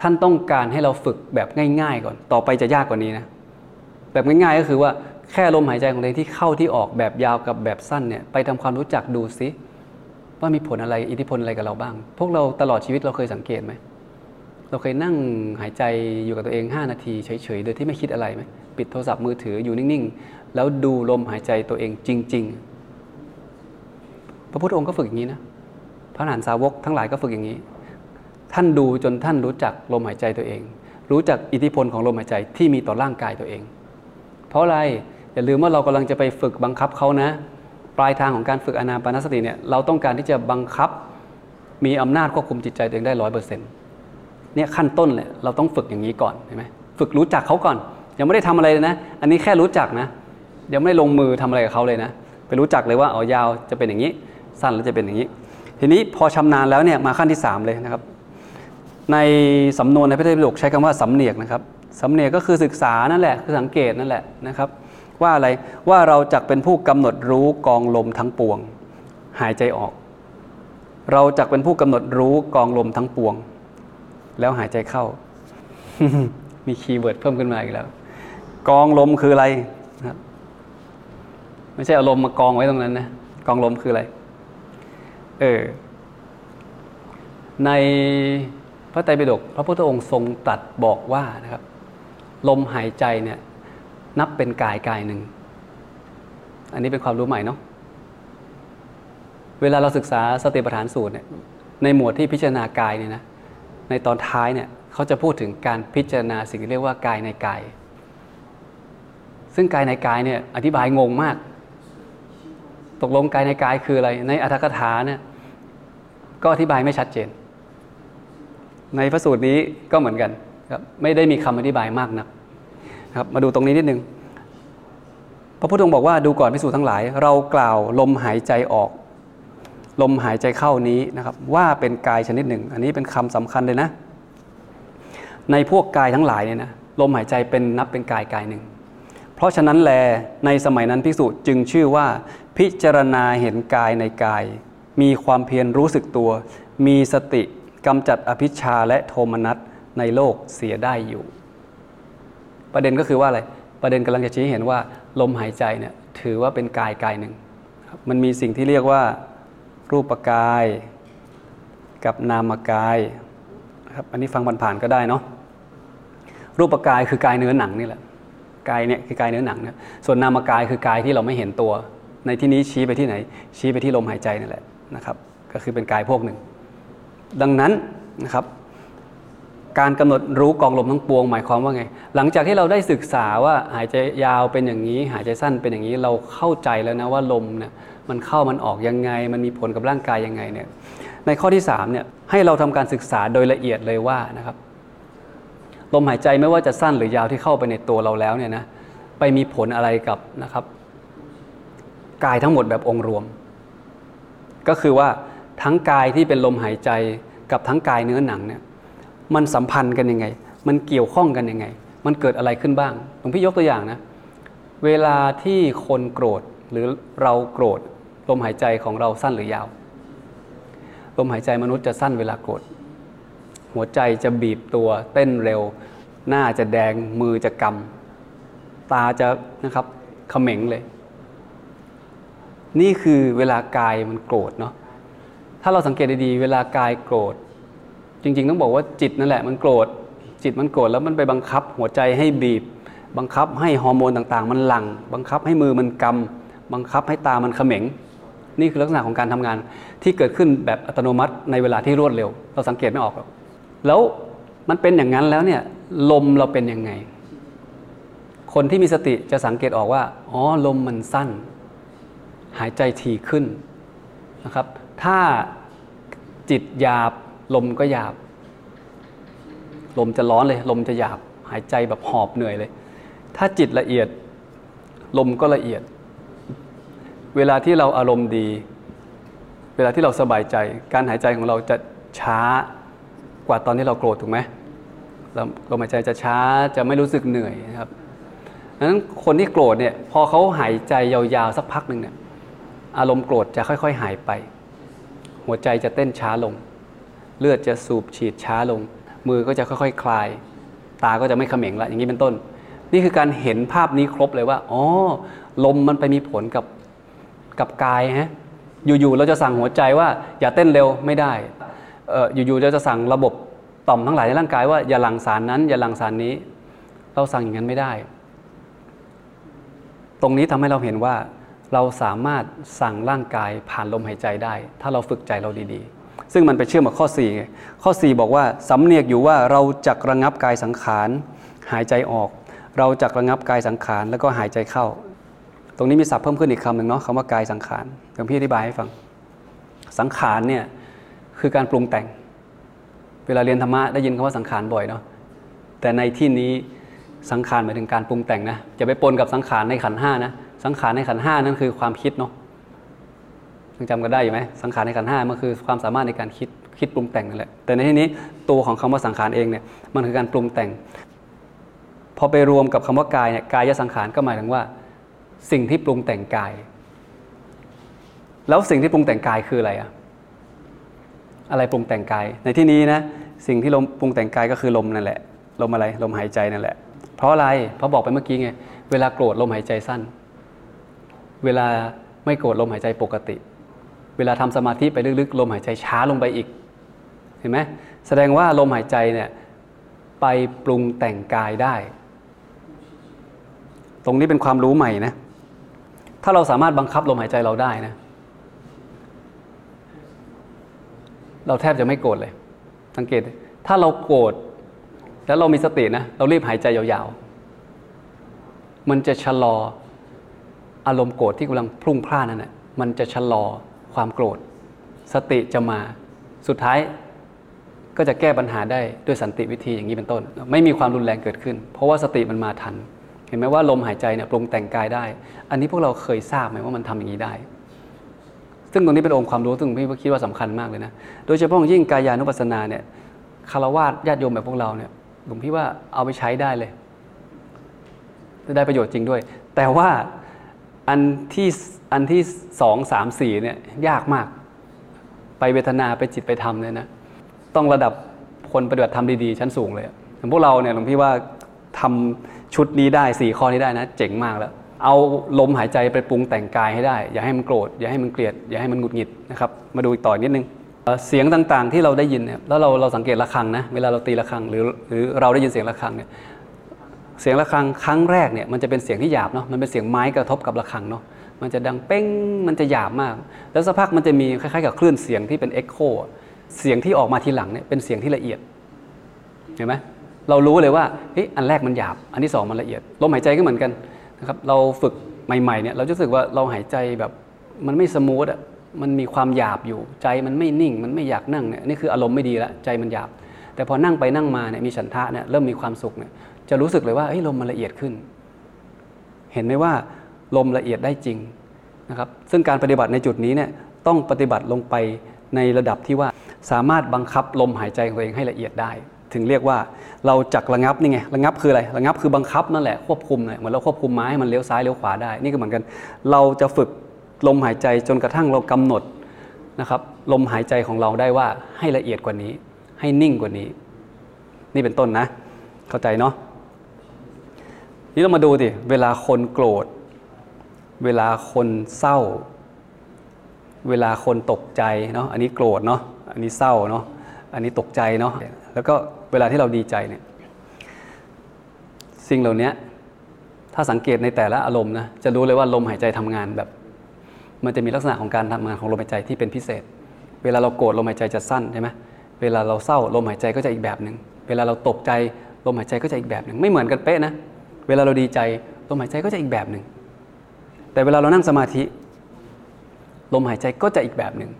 Speaker 2: ท่านต้องการให้เราฝึกแบบง่ายๆก่อน ต่อไปจะยากกว่านี้นะ แบบง่ายๆก็คือว่าแค่ลมหายใจของตัวเองที่เข้าที่ออกแบบยาวกับแบบสั้นเนี่ยไปทำความรู้จักดูซิว่ามีผลอะไรอิทธิพลอะไรกับเราบ้าง พวกเราตลอดชีวิตเราเคยสังเกตไหมเราเคยนั่งหายใจอยู่กับตัวเอง 5 นาทีเฉยๆโดยที่ไม่คิดอะไรไหมปิดโทรศัพท์มือถืออยู่นิ่งๆ แล้วดูลมหายใจตัวเองจริง ๆ พระพุทธองค์ก็ฝึกอย่างนี้นะพระอรหันสาวกทั้งหลายก็ฝึกอย่างนี้ ท่านดูจนท่านรู้จักลมหายใจตัวเอง รู้จักอิทธิพลของลมหายใจที่มีต่อร่างกายตัวเอง เพราะอะไรอย่าลืมว่าเรากำลังจะไปฝึกบังคับเขานะ ปลายทางของการฝึกอนาปานสติเนี่ยเราต้องการที่จะบังคับ มีอำนาจควบคุมจิตใจตัวเองได้ร้อยเปอร์เซ็นต์เนี่ยขั้นต้นเลยเราต้องฝึกอย่างนี้ก่อนเห็นไหมฝึกรู้จักเขาก่อน ยังไม่ได้ทำอะไรเลยนะ อันนี้แค่รู้จักนะ ยังไม่ได้ลงมือทำอะไรกับเขาเลยนะ ไปรู้จักเลยว่าอ๋อยาวจะเป็นอย่างนี้ สั้นแล้วจะเป็นอย่างนี้ ทีนี้พอชำนาญแล้วเนี่ยมาขั้นที่ 3 เลยนะครับ ในสำนวนในพระไตรปิฎกใช้คำว่าสำเหนียกนะครับสำเหนียกก็คือศึกษานั่นแหละคือสังเกตนั่นแหละนะครับ ว่าอะไรว่าเราจะเป็นผู้กำหนดรู้กองลมทั้งปวง หายใจออก เราจะเป็นผู้กำหนดรู้กองลมทั้งปวง แล้วหายใจเข้า มี keyword เพิ่มขึ้นมาอีกแล้ว กองลมคืออะไรนะครับไม่ใช่อาลมณ์มากองไว้ตรงนั้นนะกองลมคืออะไร เออใน พระไตรปิฎกพระพุทธองค์ทรงตรัสบอกว่านะครับลมหายใจเนี่ยนับเป็นกายกายหนึ่ง อันนี้เป็นความรู้ใหม่เนาะเวลาเราศึกษาสติปัฏฐานสูตรเนี่ยในหมวดที่พิจารณากายเนี่ยนะในตอนท้ายเนี่ยเขาจะพูดถึงการพิจารณาสิ่งที่เรียกว่ากายในกาย ซึ่งกายในกายเนี่ยอธิบายงงมาก ตกลงกายในกายคืออะไร ในอัตถกถาเนี่ยก็อธิบายไม่ชัดเจน ในพระสูตรนี้ก็เหมือนกันครับไม่ได้มีคำอธิบายมากนักครับมาดูตรงนี้นิดนึงพระพุทธองค์บอกว่าดูก่อนพิสูจน์ทั้งหลาย เรากล่าวลมหายใจออก ลมหายใจเข้านี้นะครับ ว่าเป็นกายชนิดหนึ่ง อันนี้เป็นคำสำคัญเลยนะ ในพวกกายทั้งหลายเนี่ยนะลมหายใจเป็นนับเป็นกายกายหนึ่ง เพราะฉะนั้นแลในสมัยนั้นภิกษุจึงชื่อว่าพิจารณาเห็นกายในกาย มีความเพียรรู้สึกตัว มีสติ กำจัดอภิชาและโทมนัสในโลกเสียได้อยู่ ประเด็นก็คือว่าอะไร ประเด็นกำลังจะชี้เห็นว่าลมหายใจเนี่ยถือว่าเป็นกายกายหนึ่ง มันมีสิ่งที่เรียกว่ารูปกาย กับนามกายครับอันนี้ฟังผ่านๆก็ได้เนาะรูปกายคือกายเนื้อหนังนี่แหละกายเนี่ยคือกายเนื้อหนังนะส่วนนามกายคือกายที่เราไม่เห็นตัว ในที่นี้ชี้ไปที่ไหน ชี้ไปที่ลมหายใจนั่นแหละนะครับ ก็คือเป็นกายพวกหนึ่ง ดังนั้นนะครับการกำหนดรู้กองลมทั้งปวงหมายความว่าไง หลังจากที่เราได้ศึกษาว่าหายใจยาวเป็นอย่างนี้ หายใจสั้นเป็นอย่างนี้เราเข้าใจแล้วนะว่าลมเนี่ยมันเข้ามันออกยังไง มันมีผลกับร่างกายยังไงเนี่ยในข้อที่3เนี่ยให้เราทำการศึกษาโดยละเอียดเลยว่านะครับลมหายใจไม่ว่าจะสั้นหรือยาวที่เข้าไปในตัวเราแล้วเนี่ยนะไปมีผลอะไรกับนะครับ กายทั้งหมดแบบองค์รวม ก็คือว่า ทั้งกายที่เป็นลมหายใจกับทั้งกายเนื้อหนังเนี่ยมันสัมพันธ์กันยังไง มันเกี่ยวข้องกันยังไง มันเกิดอะไรขึ้นบ้างหลวงพี่ยกตัวอย่างนะ เวลาที่คนโกรธหรือเราโกรธลมหายใจของเราสั้นหรือยาว ลมหายใจมนุษย์จะสั้นเวลาโกรธ หัวใจจะบีบตัวเต้นเร็ว หน้าจะแดงมือจะกำ ตาจะนะครับเขม็งเลย นี่คือเวลากายมันโกรธเนาะ ถ้าเราสังเกตดีๆ เวลากายโกรธ จริง ๆ ต้องบอกว่าจิตนั่นแหละมันโกรธ จิตมันโกรธแล้วมันไปบังคับหัวใจให้บีบ บังคับให้ฮอร์โมนต่างๆ มันหลัง่ง บังคับให้มือมันกำ บังคับให้ตามันเขม็ง นี่คือลักษณะของการทำงานที่เกิดขึ้นแบบอัตโนมัติในเวลาที่รวดเร็ว เราสังเกตไม่ออกหรอก แล้วมันเป็นอย่างนั้นแล้วเนี่ยลมเราเป็นยังไง คนที่มีสติจะสังเกตออกว่า อ๋อ ลมมันสั้น หายใจถี่ขึ้นนะครับ ถ้าจิตหยาบลมก็หยาบ ลมจะร้อนเลย ลมจะหยาบหายใจแบบหอบเหนื่อยเลย ถ้าจิตละเอียด ลมก็ละเอียด เวลาที่เราอารมณ์ดี เวลาที่เราสบายใจ การหายใจของเราจะช้ากว่าตอนที่เราโกรธถูกไหมลมหายใจจะช้าจะไม่รู้สึกเหนื่อยนะครับดังนั้นคนที่โกรธเนี่ยพอเขาหายใจยาวๆสักพักหนึ่งเนี่ยอารมณ์โกรธจะค่อย ๆ หายไป หัวใจจะเต้นช้าลง เลือดจะสูบฉีดช้าลง มือก็จะค่อย ๆ คลาย ตาก็จะไม่เขม็งละอย่างนี้เป็นต้น นี่คือการเห็นภาพนี้ครบเลยว่าอ๋อลมมันไปมีผลกับกับกายฮะอยู่ๆเราจะสั่งหัวใจว่า อย่าเต้นเร็วไม่ได้เอออยู่ๆเราจะสั่งระบบต่อมทั้งหลายในร่างกายว่าอย่าหลั่งสารนั้น อย่าหลั่งสารนี้ เราสั่งอย่างนั้นไม่ได้ ตรงนี้ทำให้เราเห็นว่า เราสามารถสั่งร่างกายผ่านลมหายใจได้ ถ้าเราฝึกใจเราดีๆ ซึ่งมันไปเชื่อมกับข้อ4ข้อ 4 บอกว่าสำเนียกอยู่ว่าเราจะระงับกายสังขารหายใจออก เราจะระงับกายสังขารแล้วก็หายใจเข้า ตรงนี้มีศัพท์เพิ่มขึ้นอีกคำหนึ่งเนาะคำว่ากายสังขารเดี๋ยวพี่อธิบายให้ฟังสังขารเนี่ยคือการปรุงแต่ง เวลาเรียนธรรมะได้ยินคำว่าสังขารบ่อยเนาะแต่ในที่นี้สังขารหมายถึงการปรุงแต่งนะจะไปปนกับสังขารในขันห้านะ สังขารในขันห้านั่นคือความคิดเนาะยังจำกันได้อยู่ไหมสังขารในขันห้ามันคือความสามารถในการคิดคิดปรุงแต่งนั่นแหละแต่ในที่นี้ตัวของคำว่าสังขารเองเนี่ยมันคือการปรุงแต่ง พอไปรวมกับคำว่ากายเนี่ยกายสังขารก็หมายถึงว่า สิ่งที่ปรุงแต่งกาย แล้วสิ่งที่ปรุงแต่งกายคืออะไรอะอะไรปรุงแต่งกาย ในที่นี้นะสิ่งที่ลมปรุงแต่งกายก็คือลมนั่นแหละลมอะไรลมหายใจนั่นแหละ เพราะอะไรเพราะบอกไปเมื่อกี้ไงเวลาโกรธลมหายใจสั้น เวลาไม่โกรธลมหายใจปกติ เวลาทำสมาธิไปลึกๆ ลมหายใจช้าลงไปอีก เห็นไหมแสดงว่าลมหายใจเนี่ยไปปรุงแต่งกายได้ ตรงนี้เป็นความรู้ใหม่นะ ถ้าเราสามารถบังคับลมหายใจเราได้นะ เราแทบจะไม่โกรธเลย สังเกต ถ้าเราโกรธแล้วเรามีสตินะ เรารีบหายใจยาวๆ มันจะชะลอ อารมณ์โกรธที่กำลังพลุ่งพล่านนั่นแหละมันจะชะลอความโกรธ สติจะมาสุดท้ายก็จะแก้ปัญหาได้ด้วยสันติวิธีอย่างนี้เป็นต้น ไม่มีความรุนแรงเกิดขึ้น เพราะว่าสติมันมาทัน เห็นไหมว่าลมหายใจเนี่ยปรุงแต่งกายได้ อันนี้พวกเราเคยทราบไหมว่ามันทำอย่างนี้ได้ ซึ่งตรงนี้เป็นองค์ความรู้ซึ่งพี่คิดว่าสำคัญมากเลยนะโดยเฉพาะยิ่งกายานุปัสสนาเนี่ยคารวะญาติโยมแบบพวกเราเนี่ยหลวงพี่ว่าเอาไปใช้ได้เลยจะได้ประโยชน์จริงด้วย แต่ว่า อันที่อันที่สองสามสี่เนี่ยยากมาก ไปเวทนาไปจิตไปธรรมเนี่ยนะต้องระดับคนปฏิบัติธรรมดีๆชั้นสูงเลยอย่างพวกเราเนี่ยหลวงพี่ว่าทำชุดนี้ได้สี่ข้อนี้ได้นะเจ๋งมากแล้ว เอาลมหายใจไปปรุงแต่งกายให้ได้ อย่าให้มันโกรธอย่าให้มันเกลียด อย่าให้มันหงุดหงิดนะครับมาดูอีกต่อนิดนึงเสียงต่างๆที่เราได้ยินเนี่ยแล้วเราเราสังเกตระฆังนะเวลาเราตีระฆังหรือหรือเราได้ยินเสียงระฆังเนี่ย เสียงระฆังครั้งแรกเนี่ยมันจะเป็นเสียงที่หยาบเนาะมันเป็นเสียงไม้กระทบกับระฆังเนาะมันจะดังเป้งมันจะหยาบมาก แล้วสักพักมันจะมีคล้ายๆกับคลื่นเสียงที่เป็นเอ็กโคเสียงที่ออกมาทีหลังเนี่ยเป็นเสียงที่ละเอียดเห็นไหมเรารู้เลยว่าเฮ้ยอันแรกมันหยาบ อันที่สองมันละเอียดลมหายใจก็เหมือนกันนะครับเราฝึกใหม่ๆเนี่ยเราจะรู้สึกว่าเราหายใจแบบมันไม่ smooth อะมันมีความหยาบอยู่ใจมันไม่นิ่ง มันไม่อยากนั่งเนี่ยนี่คืออารมณ์ไม่ดีละใจมันหยาบ แต่พอนั่งไปนั่งมาเนี่ยมีฉันทะเนี่ยเริ่มมีความสุขเนี่ย จะรู้สึกเลยว่าลมมันละเอียดขึ้น เห็นไหมว่าลมละเอียดได้จริงนะครับซึ่งการปฏิบัติในจุดนี้เนี่ยต้องปฏิบัติลงไปในระดับที่ว่าสามารถบังคับลมหายใจของตัวเองให้ละเอียดได้ ถึงเรียกว่าเราจักระงับนี่ไงระงับคืออะไรระงับคือบังคับนั่นแหละควบคุมเลยเหมือนเราควบคุมไม้ให้มันเลี้ยวซ้ายเลี้ยวขวาได้นี่ก็เหมือนกัน เราจะฝึกลมหายใจจนกระทั่งเรากำหนดนะครับลมหายใจของเราได้ว่าให้ละเอียดกว่านี้ ให้นิ่งกว่านี้ นี่เป็นต้นนะ เข้าใจเนาะ นี่เรามาดูดิเวลาคนโกรธ เวลาคนเศร้า เวลาคนตกใจเนาะอันนี้โกรธเนาะอันนี้เศร้าเนาะอันนี้ตกใจเนาะแล้วก็เวลาที่เราดีใจเนี่ยสิ่งเหล่านี้ถ้าสังเกตในแต่ละอารมณ์นะจะรู้เลยว่าลมหายใจทำงานแบบ มันจะมีลักษณะของการทำงานของลมหายใจที่เป็นพิเศษ เวลาเราโกรธลมหายใจจะสั้นใช่ไหมเวลาเราเศร้าลมหายใจก็จะอีกแบบหนึ่งเวลาเราตกใจลมหายใจก็จะอีกแบบหนึ่งไม่เหมือนกันเป๊ะนะ เวลาเราดีใจลมหายใจก็จะอีกแบบหนึ่ง แต่เวลาเรานั่งสมาธิ ลมหายใจก็จะอีกแบบหนึ่ง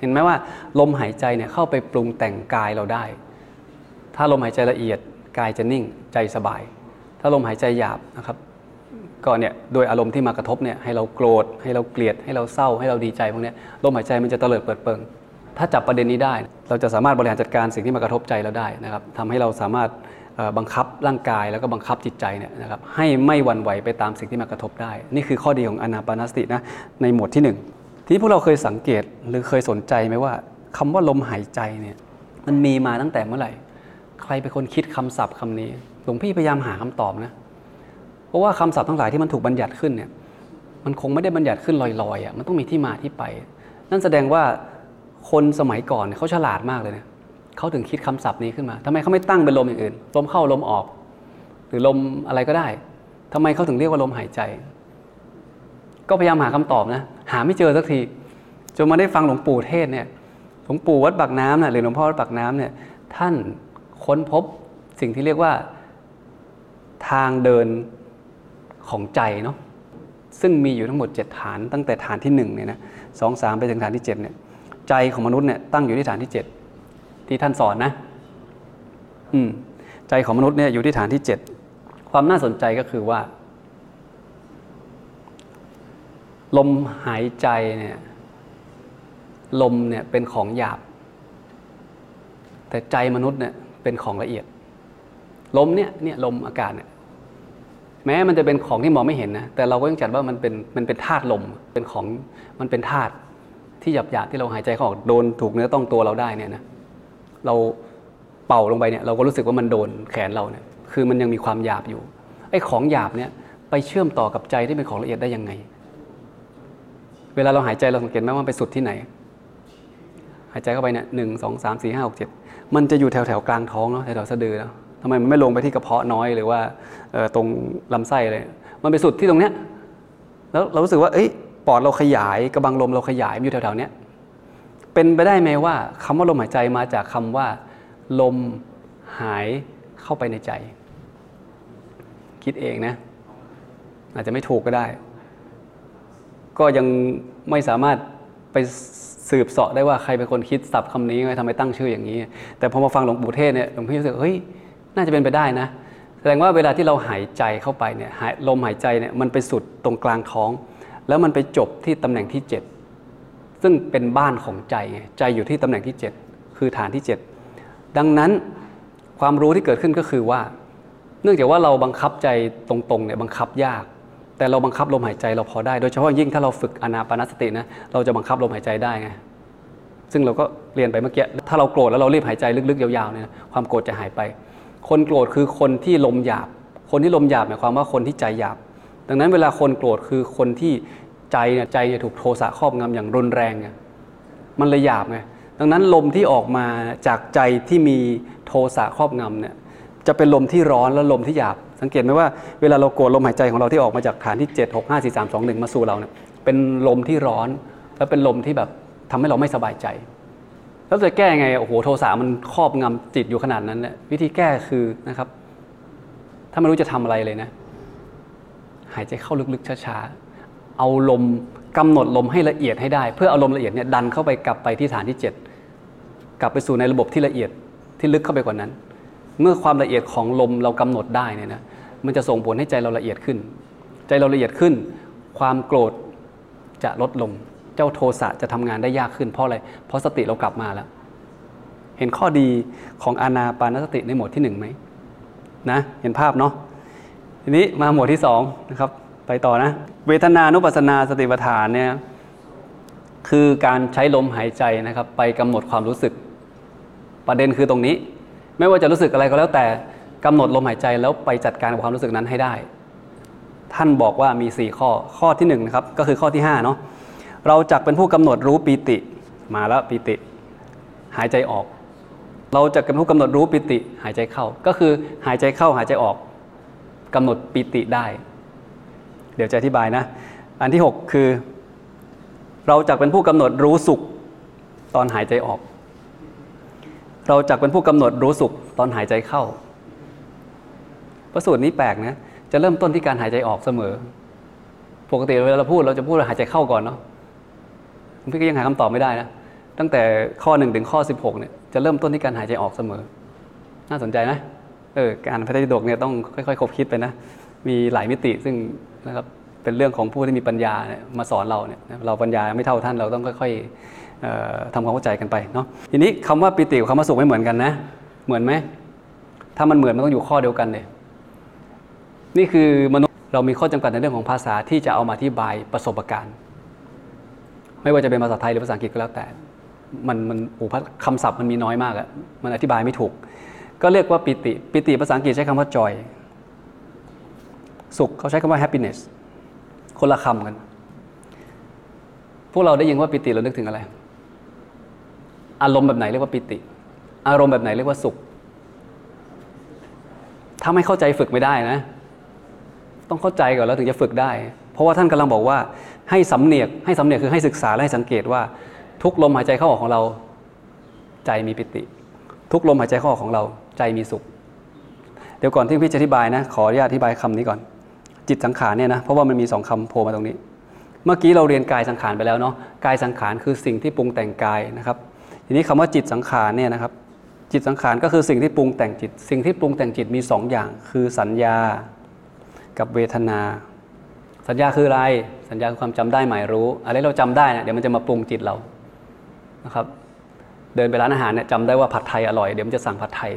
Speaker 2: เห็นไหมว่า ลมหายใจเนี่ยเข้าไปปรุงแต่งกายเราได้ ถ้าลมหายใจละเอียดกายจะนิ่งใจสบาย ถ้าลมหายใจหยาบนะครับก็เนี่ยโดยอารมณ์ที่มากระทบเนี่ยให้เราโกรธให้เราเกลียด ให้เราเศร้าให้เราดีใจพวกนี้ลมหายใจมันจะเตลิดเปิดเปิง ถ้าจับประเด็นนี้ได้ เราจะสามารถบริหารจัดการสิ่งที่มากระทบใจเราได้นะครับทำให้เราสามารถ บังคับร่างกายแล้วก็บังคับจิตใจเนี่ยนะครับให้ไม่หวั่นไหวไปตามสิ่งที่มากระทบได้ นี่คือข้อดีของอนาปานสตินะในหมวดที่ 1 ที่พวกเราเคยสังเกตหรือเคยสนใจไหมว่าคำว่าลมหายใจเนี่ยมันมีมาตั้งแต่เมื่อไหร่ ใครเป็นคนคิดคำศัพท์คำนี้หลวงพี่พยายามหาคำตอบนะเพราะว่าคำศัพท์ทั้งหลายที่มันถูกบัญญัติขึ้นเนี่ยมันคงไม่ได้บัญญัติขึ้นลอยๆอะมันต้องมีที่มาที่ไป นั่นแสดงว่าคนสมัยก่อนเขาฉลาดมากเลยเนะ เขาถึงคิดคำศัพท์นี้ขึ้นมาทำไมเขาไม่ตั้งเป็นลมอย่างอื่น ลมเข้าลมออก หรือลมอะไรก็ได้ทำไมเขาถึงเรียกว่าลมหายใจ ก็พยายามหาคำตอบนะ หาไม่เจอสักที จนมาได้ฟังหลวงปู่เทศเนี่ย หลวงปู่วัดปากน้ำนะหรือหลวงพ่อวัดปากน้ำเนี่ย ท่านค้นพบสิ่งที่เรียกว่า ทางเดินของใจเนาะ ซึ่งมีอยู่ทั้งหมด 7 ฐาน ตั้งแต่ฐานที่1เนี่ยนะสองสามไปถึงฐานที่7เนี่ย ใจของมนุษย์เนี่ยตั้งอยู่ที่ฐานที่ 7 ที่ท่านสอนนะ อืม ใจของมนุษย์เนี่ยอยู่ที่ฐานที่เจ็ดความน่าสนใจก็คือว่า ลมหายใจเนี่ย ลมเนี่ยเป็นของหยาบ แต่ใจมนุษย์เนี่ยเป็นของละเอียด ลมเนี่ยเนี่ยลมอากาศเนี่ยแม้มันจะเป็นของที่มองไม่เห็นนะ แต่เราก็ยังจัดว่ามันเป็นมันเป็นธาตุลม เป็นของมันเป็นธาตุที่หยาบหยาบที่เราหายใจเขาออกโดนถูกเนื้อต้องตัวเราได้เนี่ยนะ เราเป่าลงไปเนี่ยเราก็รู้สึกว่ามันโดนแขนเราเนี่ยคือมันยังมีความหยาบอยู่ไอ้ของหยาบเนี่ยไปเชื่อมต่อกับใจที่เป็นของละเอียดได้ยังไง เวลาเราหายใจเราสังเกตไหมว่าไปสุดที่ไหน หายใจเข้าไปเนี่ยหนึ่งสองสามสี่ห้าหกเจ็ดมันจะอยู่แถวแถวกลางท้องเนาะแถวแถวสะดือเนาะทำไมมันไม่ลงไปที่กระเพาะน้อยหรือว่าตรงลำไส้เลย มันไปสุดที่ตรงเนี้ยแล้วเรารู้สึกว่าเอ้ยปอดเราขยายกระบังลมเราขยายอยู่แถวๆเนี้ย เป็นไปได้ไหมว่าคำว่าลมหายใจมาจากคำว่า ลมหายเข้าไปในใจ คิดเองนะ อาจจะไม่ถูกก็ได้ ก็ยังไม่สามารถไปสืบเสาะได้ว่าใครเป็นคนคิดศัพท์คำนี้ไงทำไมตั้งชื่ออย่างนี้ แต่พอมาฟังหลวงปู่เทศเนี่ยหลวงพี่รู้สึกเฮ้ยน่าจะเป็นไปได้นะ แสดงว่าเวลาที่เราหายใจเข้าไปเนี่ยลมหายใจเนี่ยมันไปสุดตรงกลางท้อง แล้วมันไปจบที่ตำแหน่งที่เจ็ด ซึ่งเป็นบ้านของใจไงใจอยู่ที่ตำแหน่งที่ 7 คือฐานที่ 7 ดังนั้นความรู้ที่เกิดขึ้นก็คือว่า เนื่องจากว่าเราบังคับใจตรงๆเนี่ยบังคับยาก แต่เราบังคับลมหายใจเราพอได้ โดยเฉพาะยิ่งถ้าเราฝึกอนาปานสตินะเราจะบังคับลมหายใจได้ไงซึ่งเราก็เรียนไปเมื่อกี้ถ้าเราโกรธแล้วเรารีบหายใจลึกๆยาวๆเนี่ยความโกรธจะหายไป คนโกรธคือคนที่ลมหยาบ คนที่ลมหยาบหมายความว่าคนที่ใจหยาบ ดังนั้นเวลาคนโกรธคือคนที่ ใจเนี่ยใจจะถูกโทสะครอบงำอย่างรุนแรงไงมันเลยหยาบไงดังนั้นลมที่ออกมาจากใจที่มีโทสะครอบงำเนี่ยจะเป็นลมที่ร้อนและลมที่หยาบ สังเกตไหมว่าเวลาเราโกรธลมหายใจของเราที่ออกมาจากฐานที่ 7 6 5 4 3 2 1 มาสู่เราเนี่ยเป็นลมที่ร้อน และเป็นลมที่แบบทำให้เราไม่สบายใจ แล้วจะแก้ไงโอ้โหโทสะมันครอบงำจิตอยู่ขนาดนั้นเนี่ยวิธีแก้คือนะครับ ถ้าไม่รู้จะทำอะไรเลยนะ หายใจเข้าลึกๆช้าๆ เอาลมกำหนดลมให้ละเอียดให้ได้ เพื่อเอาลมละเอียดเนี่ยดันเข้าไปกลับไปที่ฐานที่ 7 กลับไปสู่ในระบบที่ละเอียดที่ลึกเข้าไปกว่านั้น เมื่อความละเอียดของลมเรากำหนดได้เนี่ยนะมันจะส่งผลให้ใจเราละเอียดขึ้น ใจเราละเอียดขึ้น ความโกรธจะลดลง เจ้าโทสะจะทำงานได้ยากขึ้นเพราะอะไรเพราะสติเรากลับมาแล้ว เห็นข้อดีของอานาปานสติในหมวดที่หนึ่งไหมนะเห็นภาพเนาะทีนี้มาหมวดที่สองนะครับ ไปต่อนะ เวทนานุปัสนาสติปัฏฐานเนี่ยคือการใช้ลมหายใจนะครับ ไปกำหนดความรู้สึก ประเด็นคือตรงนี้ ไม่ว่าจะรู้สึกอะไรก็แล้วแต่กำหนดลมหายใจแล้วไปจัดการกับความรู้สึกนั้นให้ได้ ท่านบอกว่ามี 4 ข้อข้อที่1นะครับก็คือข้อที่5เนาะเราจักเป็นผู้กำหนดรู้ปีติมาแล้วปีติ หายใจออก เราจะเป็นผู้กำหนดรู้ปิติ หายใจเข้า ก็คือหายใจเข้าหายใจออกกำหนดปิติได้ ดี๋ยวจะอธิบายนะ อันที่ 6 คือ เราจักเป็นผู้กำหนดรู้สุขตอนหายใจออก เราจักเป็นผู้กำหนดรู้สุขตอนหายใจเข้าพระสูตรนี้แปลกนะจะเริ่มต้นที่การหายใจออกเสมอ ปกติเวลาเราพูดเราจะพูดหายใจเข้าก่อนเนาะพี่ก็ยังหาคำตอบไม่ได้นะตั้งแต่ข้อหนึ่งถึงข้อ 16เนี่ยจะเริ่มต้นที่การหายใจออกเสมอ น่าสนใจนะ เออการพระไตรปิฎกเนี่ยต้องค่อยๆคบคิดไปนะมีหลายมิติซึ่งนะครับเป็นเรื่องของผู้ที่มีปัญญาเนี่ยมาสอนเราเนี่ยเราปัญญาไม่เท่าท่านเราต้องค่อยๆทำความเข้าใจกันไปเนาะทีนี้คำว่าปิติกับคำว่าสุขไม่เหมือนกันนะ เหมือนไหมถ้ามันเหมือนมันต้องอยู่ข้อเดียวกันเลยนี่คือมนุษย์เรามีข้อจำกัดในเรื่องของภาษาที่จะเอามาอธิบายประสบการณ์ ไม่ว่าจะเป็นภาษาไทยหรือภาษาอังกฤษก็แล้วแต่ มันมันโอ้คำศัพท์มันมีน้อยมากอะมันอธิบายไม่ถูก ก็เรียกว่าปิติ ปิติภาษาอังกฤษใช้คำว่า joy สุขเขาใช้คำว่า happiness คนละคำกัน พวกเราได้ยินว่าปิติเรานึกถึงอะไร อารมณ์แบบไหนเรียกว่าปิติ อารมณ์แบบไหนเรียกว่าสุข ถ้าไม่เข้าใจฝึกไม่ได้นะ ต้องเข้าใจก่อนแล้วถึงจะฝึกได้ เพราะว่าท่านกำลังบอกว่า ให้สำเนียก ให้สำเนียกคือให้ศึกษาและให้สังเกตว่า ทุกลมหายใจเข้าออกของเรา ใจมีปิติ ทุกลมหายใจเข้าออกของเรา ใจมีสุข เดี๋ยวก่อนที่พี่จะอธิบายนะ ขออนุญาตอธิบายคำนี้ก่อน จิตสังขารเนี่ยนะ เพราะว่ามันมีสองคำโผล่มาตรงนี้ เมื่อกี้เราเรียนกายสังขารไปแล้วเนาะ กายสังขารคือสิ่งที่ปรุงแต่งกายนะครับ ทีนี้คำว่าจิตสังขารเนี่ยนะครับ จิตสังขารก็คือสิ่งที่ปรุงแต่งจิต สิ่งที่ปรุงแต่งจิตมีสองอย่าง คือสัญญา กับเวทนา สัญญาคืออะไร สัญญาคือความจำได้หมายรู้ อะไรเราจำได้นะเดี๋ยวมันจะมาปรุงจิตเรา นะครับเดินไปร้านอาหารเนี่ยจำได้ว่าผัดไทยอร่อยเดี๋ยวมันจะสั่งผัดไทย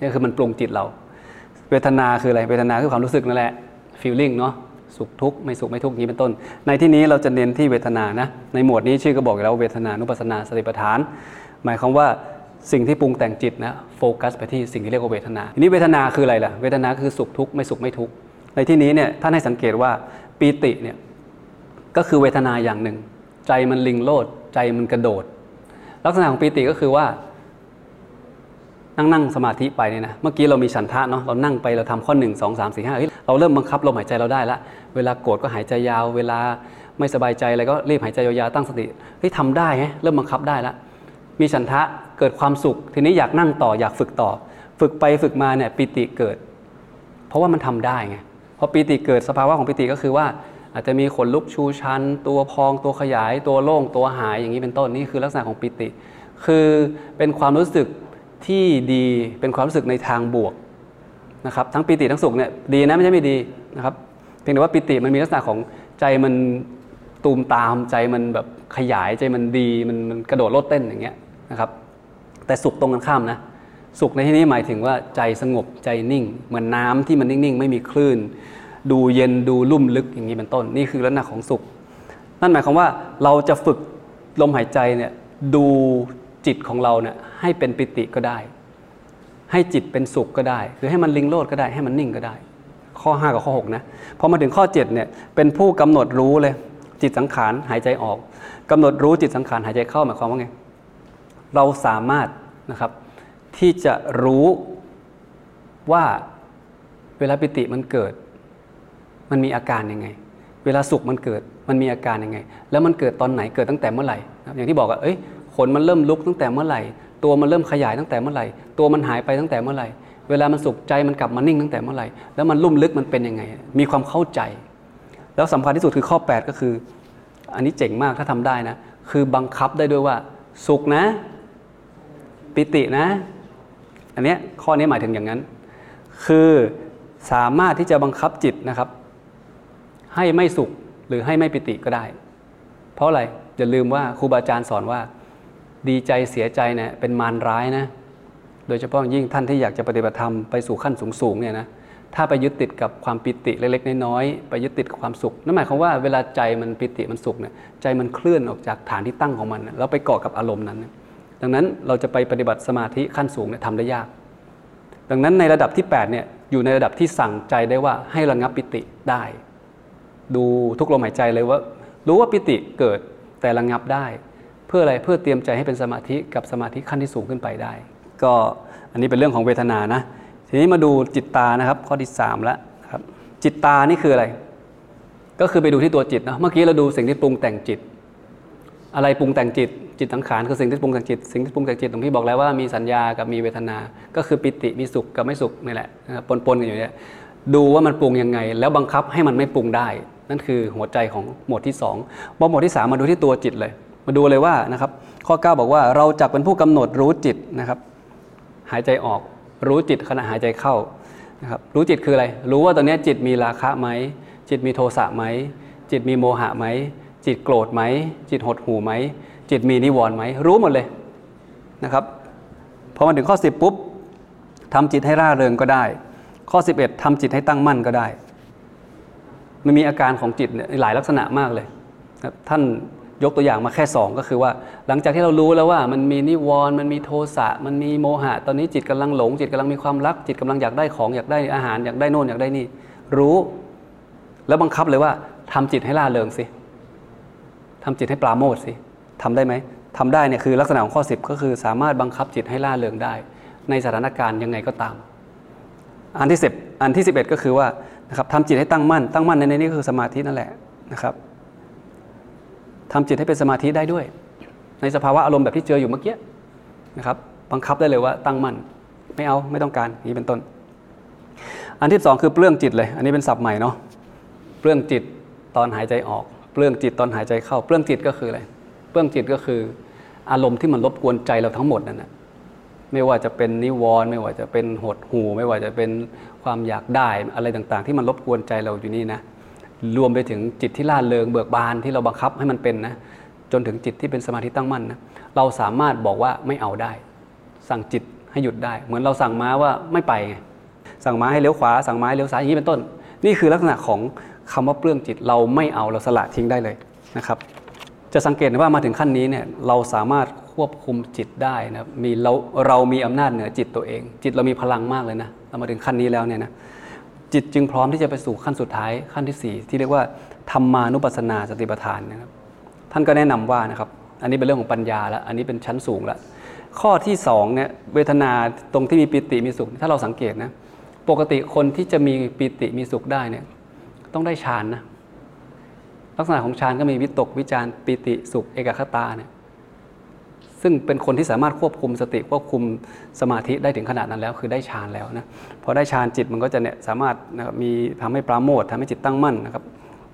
Speaker 2: นี่คือมันปรุงจิตเรา เวทนาคืออะไร เวทนาคือความรู้สึกนั่นแหละ feeling เนาะสุขทุกข์ไม่สุขไม่ทุกข์นี้เป็นต้น ในที่นี้เราจะเน้นที่เวทนานะในหมวดนี้ชื่อก็บอกแล้วเวทนานุปัสสนาสติปัฏฐาน หมายความว่าสิ่งที่ปรุงแต่งจิตนะโฟกัสไปที่สิ่งที่เรียกว่าเวทนาทีนี้เวทนาคืออะไรล่ะเวทนาคือสุขทุกข์ไม่สุขไม่ทุกข์ในที่นี้เนี่ยท่านให้สังเกตว่าปีติเนี่ยก็คือเวทนาอย่างหนึ่ง ใจมันลิงโลดใจมันกระโดด ลักษณะของปีติก็คือว่า นั่งนั่งสมาธิไปเนี่ยนะ เมื่อกี้เรามีฉันทะเนาะ เรานั่งไปเราทำข้อหนึ่งสองสามสี่ห้าเราเริ่มบังคับลมหายใจเราได้ละ เวลาโกรธก็หายใจยาว เวลาไม่สบายใจอะไรก็รีบหายใจยาวๆตั้งสติ เฮ้ยทำได้ไงเริ่มบังคับได้ละ มีฉันทะเกิดความสุข ทีนี้อยากนั่งต่ออยากฝึกต่อ ฝึกไปฝึกมาเนี่ยปิติเกิด เพราะว่ามันทำได้ไง พอปิติเกิดสภาวะของปิติก็คือว่าอาจจะมีขนลุกชูชัน ตัวพองตัวขยาย ตัวโล่งตัวหายอย่างนี้เป็นต้นนี่คือลักษณะของปิติ คือเป็นความรู้สึก ที่ดีเป็นความรู้สึกในทางบวกนะครับทั้งปิติทั้งสุขเนี่ยดีนะไม่ใช่ไม่ดีนะครับเพียงแต่ว่าปิติมันมีลักษณะของใจมันตูมตามใจมันแบบขยายใจมันดีมันมันกระโดดโลดเต้นอย่างเงี้ยนะครับแต่สุขตรงกันข้ามนะสุขในที่นี้หมายถึงว่าใจสงบใจนิ่ง เหมือนน้าที่มันนิ่งๆ ไม่มีคลื่น ดูเย็นดูลุ่มลึกอย่างนี้เป็นต้น นี่คือลักษณะของสุข นั่นหมายความว่าเราจะฝึกลมหายใจเนี่ยดู จิตของเราเนี่ยให้เป็นปิติก็ได้ ให้จิตเป็นสุขก็ได้หรือให้มันลิงโลดก็ได้ให้มันนิ่งก็ได้ ข้อ 5 กับข้อ 6 นะพอมาถึงข้อ 7 เนี่ยเป็นผู้กำหนดรู้เลย จิตสังขารหายใจออกกำหนดรู้จิตสังขารหายใจเข้าหมายความว่าไงเราสามารถนะครับที่จะรู้ว่าเวลาปิติมันเกิด มันมีอาการยังไง เวลาสุขมันเกิด มันมีอาการยังไง แล้วมันเกิดตอนไหนเกิดตั้งแต่เมื่อไหร่อย่างที่บอกว่าเอ้ย ขนมันเริ่มลุกตั้งแต่เมื่อไหร่ ตัวมันเริ่มขยายตั้งแต่เมื่อไหร่ ตัวมันหายไปตั้งแต่เมื่อไหร่ เวลามันสุขใจมันกลับมานิ่งตั้งแต่เมื่อไหร่ แล้วมันลุ่มลึกมันเป็นยังไง มีความเข้าใจ แล้วสำคัญที่สุดคือข้อ 8 ก็คือ อันนี้เจ๋งมากถ้าทำได้นะ คือบังคับได้ด้วยว่า สุขนะ ปิตินะ อันเนี้ยข้อนี้หมายถึงอย่างนั้น คือสามารถที่จะบังคับจิตนะครับ ให้ไม่สุขหรือให้ไม่ปิติก็ได้ เพราะอะไรอย่าลืมว่าครูบาอาจารย์สอนว่า ดีใจเสียใจเนี่ยเป็นมารร้ายนะ โดยเฉพาะยิ่งท่านที่อยากจะปฏิบัติธรรมไปสู่ขั้นสูงๆเนี่ยนะถ้าไปยึดติดกับความปิติเล็กๆน้อยๆไปยึดติดกับความสุขนั่นหมายความว่าเวลาใจมันปิติมันสุขเนี่ยใจมันเคลื่อนออกจากฐานที่ตั้งของมันแล้วไปเกาะกับอารมณ์นั้น ดังนั้นเราจะไปปฏิบัติสมาธิขั้นสูงเนี่ยทำได้ยาก ดังนั้นในระดับที่8เนี่ยอยู่ในระดับที่สั่งใจได้ว่าให้ระงับปิติได้ ดูทุกลมหายใจเลยว่า รู้ว่าปิติเกิดแต่ระงับได้ เพื่ออะไรเพื่อเตรียมใจให้เป็นสมาธิกับสมาธิขั้นที่สูงขึ้นไปได้ ก็อันนี้เป็นเรื่องของเวทนานะทีนี้มาดูจิตตานะครับข้อที่3แล้วครับจิตตานี่คืออะไร ก็คือไปดูที่ตัวจิตนะเมื่อกี้เราดูสิ่งที่ปรุงแต่งจิต อะไรปรุงแต่งจิต จิตสังขารคือสิ่งที่ปรุงแต่งจิต สิ่งที่ปรุงแต่งจิตตรงที่บอกแล้วว่ามีสัญญากับมีเวทนา ก็คือปิติมีสุขกับไม่สุขนี่แหละนปนๆกันอยู่เนี่ยดูว่ามันปรุงยังไง แล้วบังคับให้มันไม่ปรุงได้ นั่นคือหัวใจของหมวดที่2พอหมวดที่ 3 มาดูที่ตัวจิตเลย มาดูเลยว่านะครับข้อ 9 บอกว่าเราจักเป็นผู้กำหนดรู้จิตนะครับหายใจออกรู้จิตขณะหายใจเข้านะครับรู้จิตคืออะไร รู้ว่าตอนนี้จิตมีราคะไหมจิตมีโทสะไหมจิตมีโมหะไหมจิตโกรธไหมจิตหดหูไหมจิตมีนิวรณ์ไหมรู้หมดเลยนะครับพอมาถึงข้อ 10 ปุ๊บทำจิตให้ร่าเริงก็ได้ ข้อ 11ทำจิตให้ตั้งมั่นก็ได้มันมีอาการของจิตเนี่ยหลายลักษณะมากเลยท่าน ยกตัวอย่างมาแค่ 2 ก็คือว่า หลังจากที่เรารู้แล้วว่ามันมีนิวรณ์มันมีโทสะมันมีโมหะ ตอนนี้จิตกำลังหลง จิตกำลังมีความรัก จิตกำลังอยากได้ของอยากได้อาหารอยากได้โน่นอยากได้นี่ รู้ แล้วบังคับเลยว่าทำจิตให้ล่าเริงสิทำจิตให้ปราโมทสิทำได้ไหมทำได้เนี่ยคือลักษณะของข้อ 10 ก็คือสามารถบังคับจิตให้ล่าเริงได้ ในสถานการณ์ยังไงก็ตาม อันที่ 10 อันที่ 11 ก็คือว่านะครับทำจิตให้ตั้งมั่นตั้งมั่นในนี้คือสมาธินั่นแหละนะครับ ทำจิตให้เป็นสมาธิได้ด้วย ในสภาวะอารมณ์แบบที่เจออยู่เมื่อกี้นะครับบังคับได้เลยว่าตั้งมั่นไม่เอาไม่ต้องการนี้เป็นต้น อันที่สองคือเปลื้องจิตเลย อันนี้เป็นศัพท์ใหม่เนาะเปลื้องจิตตอนหายใจออก เปลื้องจิตตอนหายใจเข้า เปลื้องจิตก็คืออะไรเปลื้องจิตก็คืออารมณ์ที่มันรบกวนใจเราทั้งหมดนั่นแหะไม่ว่าจะเป็นนิวรณ์ไม่ว่าจะเป็นหดหู ไม่ว่าจะเป็นความอยากได้อะไรต่างๆ ที่มันรบกวนใจเราอยู่นี่นะ รวมไปถึงจิตที่ล่าเริงเบิกบานที่เราบังคับให้มันเป็นนะจนถึงจิตที่เป็นสมาธิตั้งมั่นนะเราสามารถบอกว่าไม่เอาได้ สั่งจิตให้หยุดได้ เหมือนเราสั่งม้าว่าไม่ไปไงสั่งม้าให้เลี้ยวขวาสั่งม้าให้เลี้ยวซ้ายอย่างนี้เป็นต้น นี่คือลักษณะของคำว่าเปลื้องจิตเราไม่เอาเราสละทิ้งได้เลยนะครับจะสังเกตว่ามาถึงขั้นนี้เนี่ยเราสามารถควบคุมจิตได้นะมีเราเรามีอำนาจเหนือจิตตัวเอง จิตเรามีพลังมากเลยนะเรามาถึงขั้นนี้แล้วเนี่ยนะ จิตจึงพร้อมที่จะไปสู่ขั้นสุดท้ายขั้นที่ 4 ที่เรียกว่าธรรมานุปัสสนาสติปัฏฐานนะครับ ท่านก็แนะนำว่านะครับ อันนี้เป็นเรื่องของปัญญาแล้วอันนี้เป็นชั้นสูงแล้วข้อที่2เนี่ยเวทนาตรงที่มีปิติมีสุข ถ้าเราสังเกตนะปกติคนที่จะมีปิติมีสุขได้เนี่ยต้องได้ฌานนะลักษณะของฌานก็มีวิตกวิจารปิติสุข เอกคตาเนี่ย ซึ่งเป็นคนที่สามารถควบคุมสติควบคุมสมาธิได้ถึงขนาดนั้นแล้ว คือได้ฌานแล้วนะพอได้ฌานจิตมันก็จะเนี่ยสามารถนะครับมีทำให้ปราโมททำให้จิตตั้งมั่นนะครับ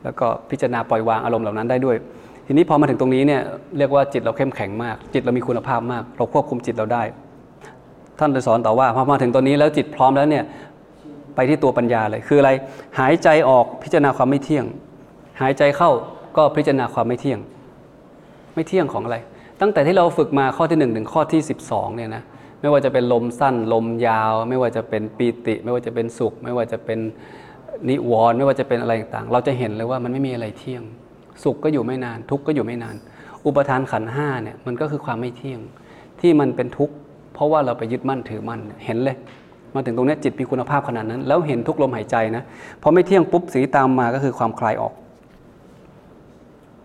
Speaker 2: แล้วก็พิจารณาปล่อยวางอารมณ์เหล่านั้นได้ด้วย ทีนี้พอมาถึงตรงนี้เนี่ยเรียกว่าจิตเราเข้มแข็งมาก จิตเรามีคุณภาพมาก เราควบคุมจิตเราได้ ท่านจะสอนต่อว่าพอมาถึงตรงนี้แล้วจิตพร้อมแล้วเนี่ยไปที่ตัวปัญญาเลยคืออะไรหายใจออกพิจารณาความไม่เที่ยง หายใจเข้าก็พิจารณาความไม่เที่ยง ไม่เที่ยงของอะไร ตั้งแต่ที่เราฝึกมาข้อที่1ถึงข้อที่ 12เนี่ยนะไม่ว่าจะเป็นลมสั้นลมยาว ไม่ว่าจะเป็นปีติ ไม่ว่าจะเป็นสุข ไม่ว่าจะเป็นนิวรณ์ไม่ว่าจะเป็นอะไรต่างๆ เราจะเห็นเลยว่ามันไม่มีอะไรเที่ยง สุขก็อยู่ไม่นาน ทุกข์ก็อยู่ไม่นาน อุปทานขันห้าเนี่ยมันก็คือความไม่เที่ยงที่มันเป็นทุกข์เพราะว่าเราไปยึดมั่นถือมั่นเห็นเลยมาถึงตรงนี้จิตมีคุณภาพขนาดนั้น แล้วเห็นทุกลมหายใจนะพอไม่เที่ยงปุ๊บสีตามมาก็คือความคลายออก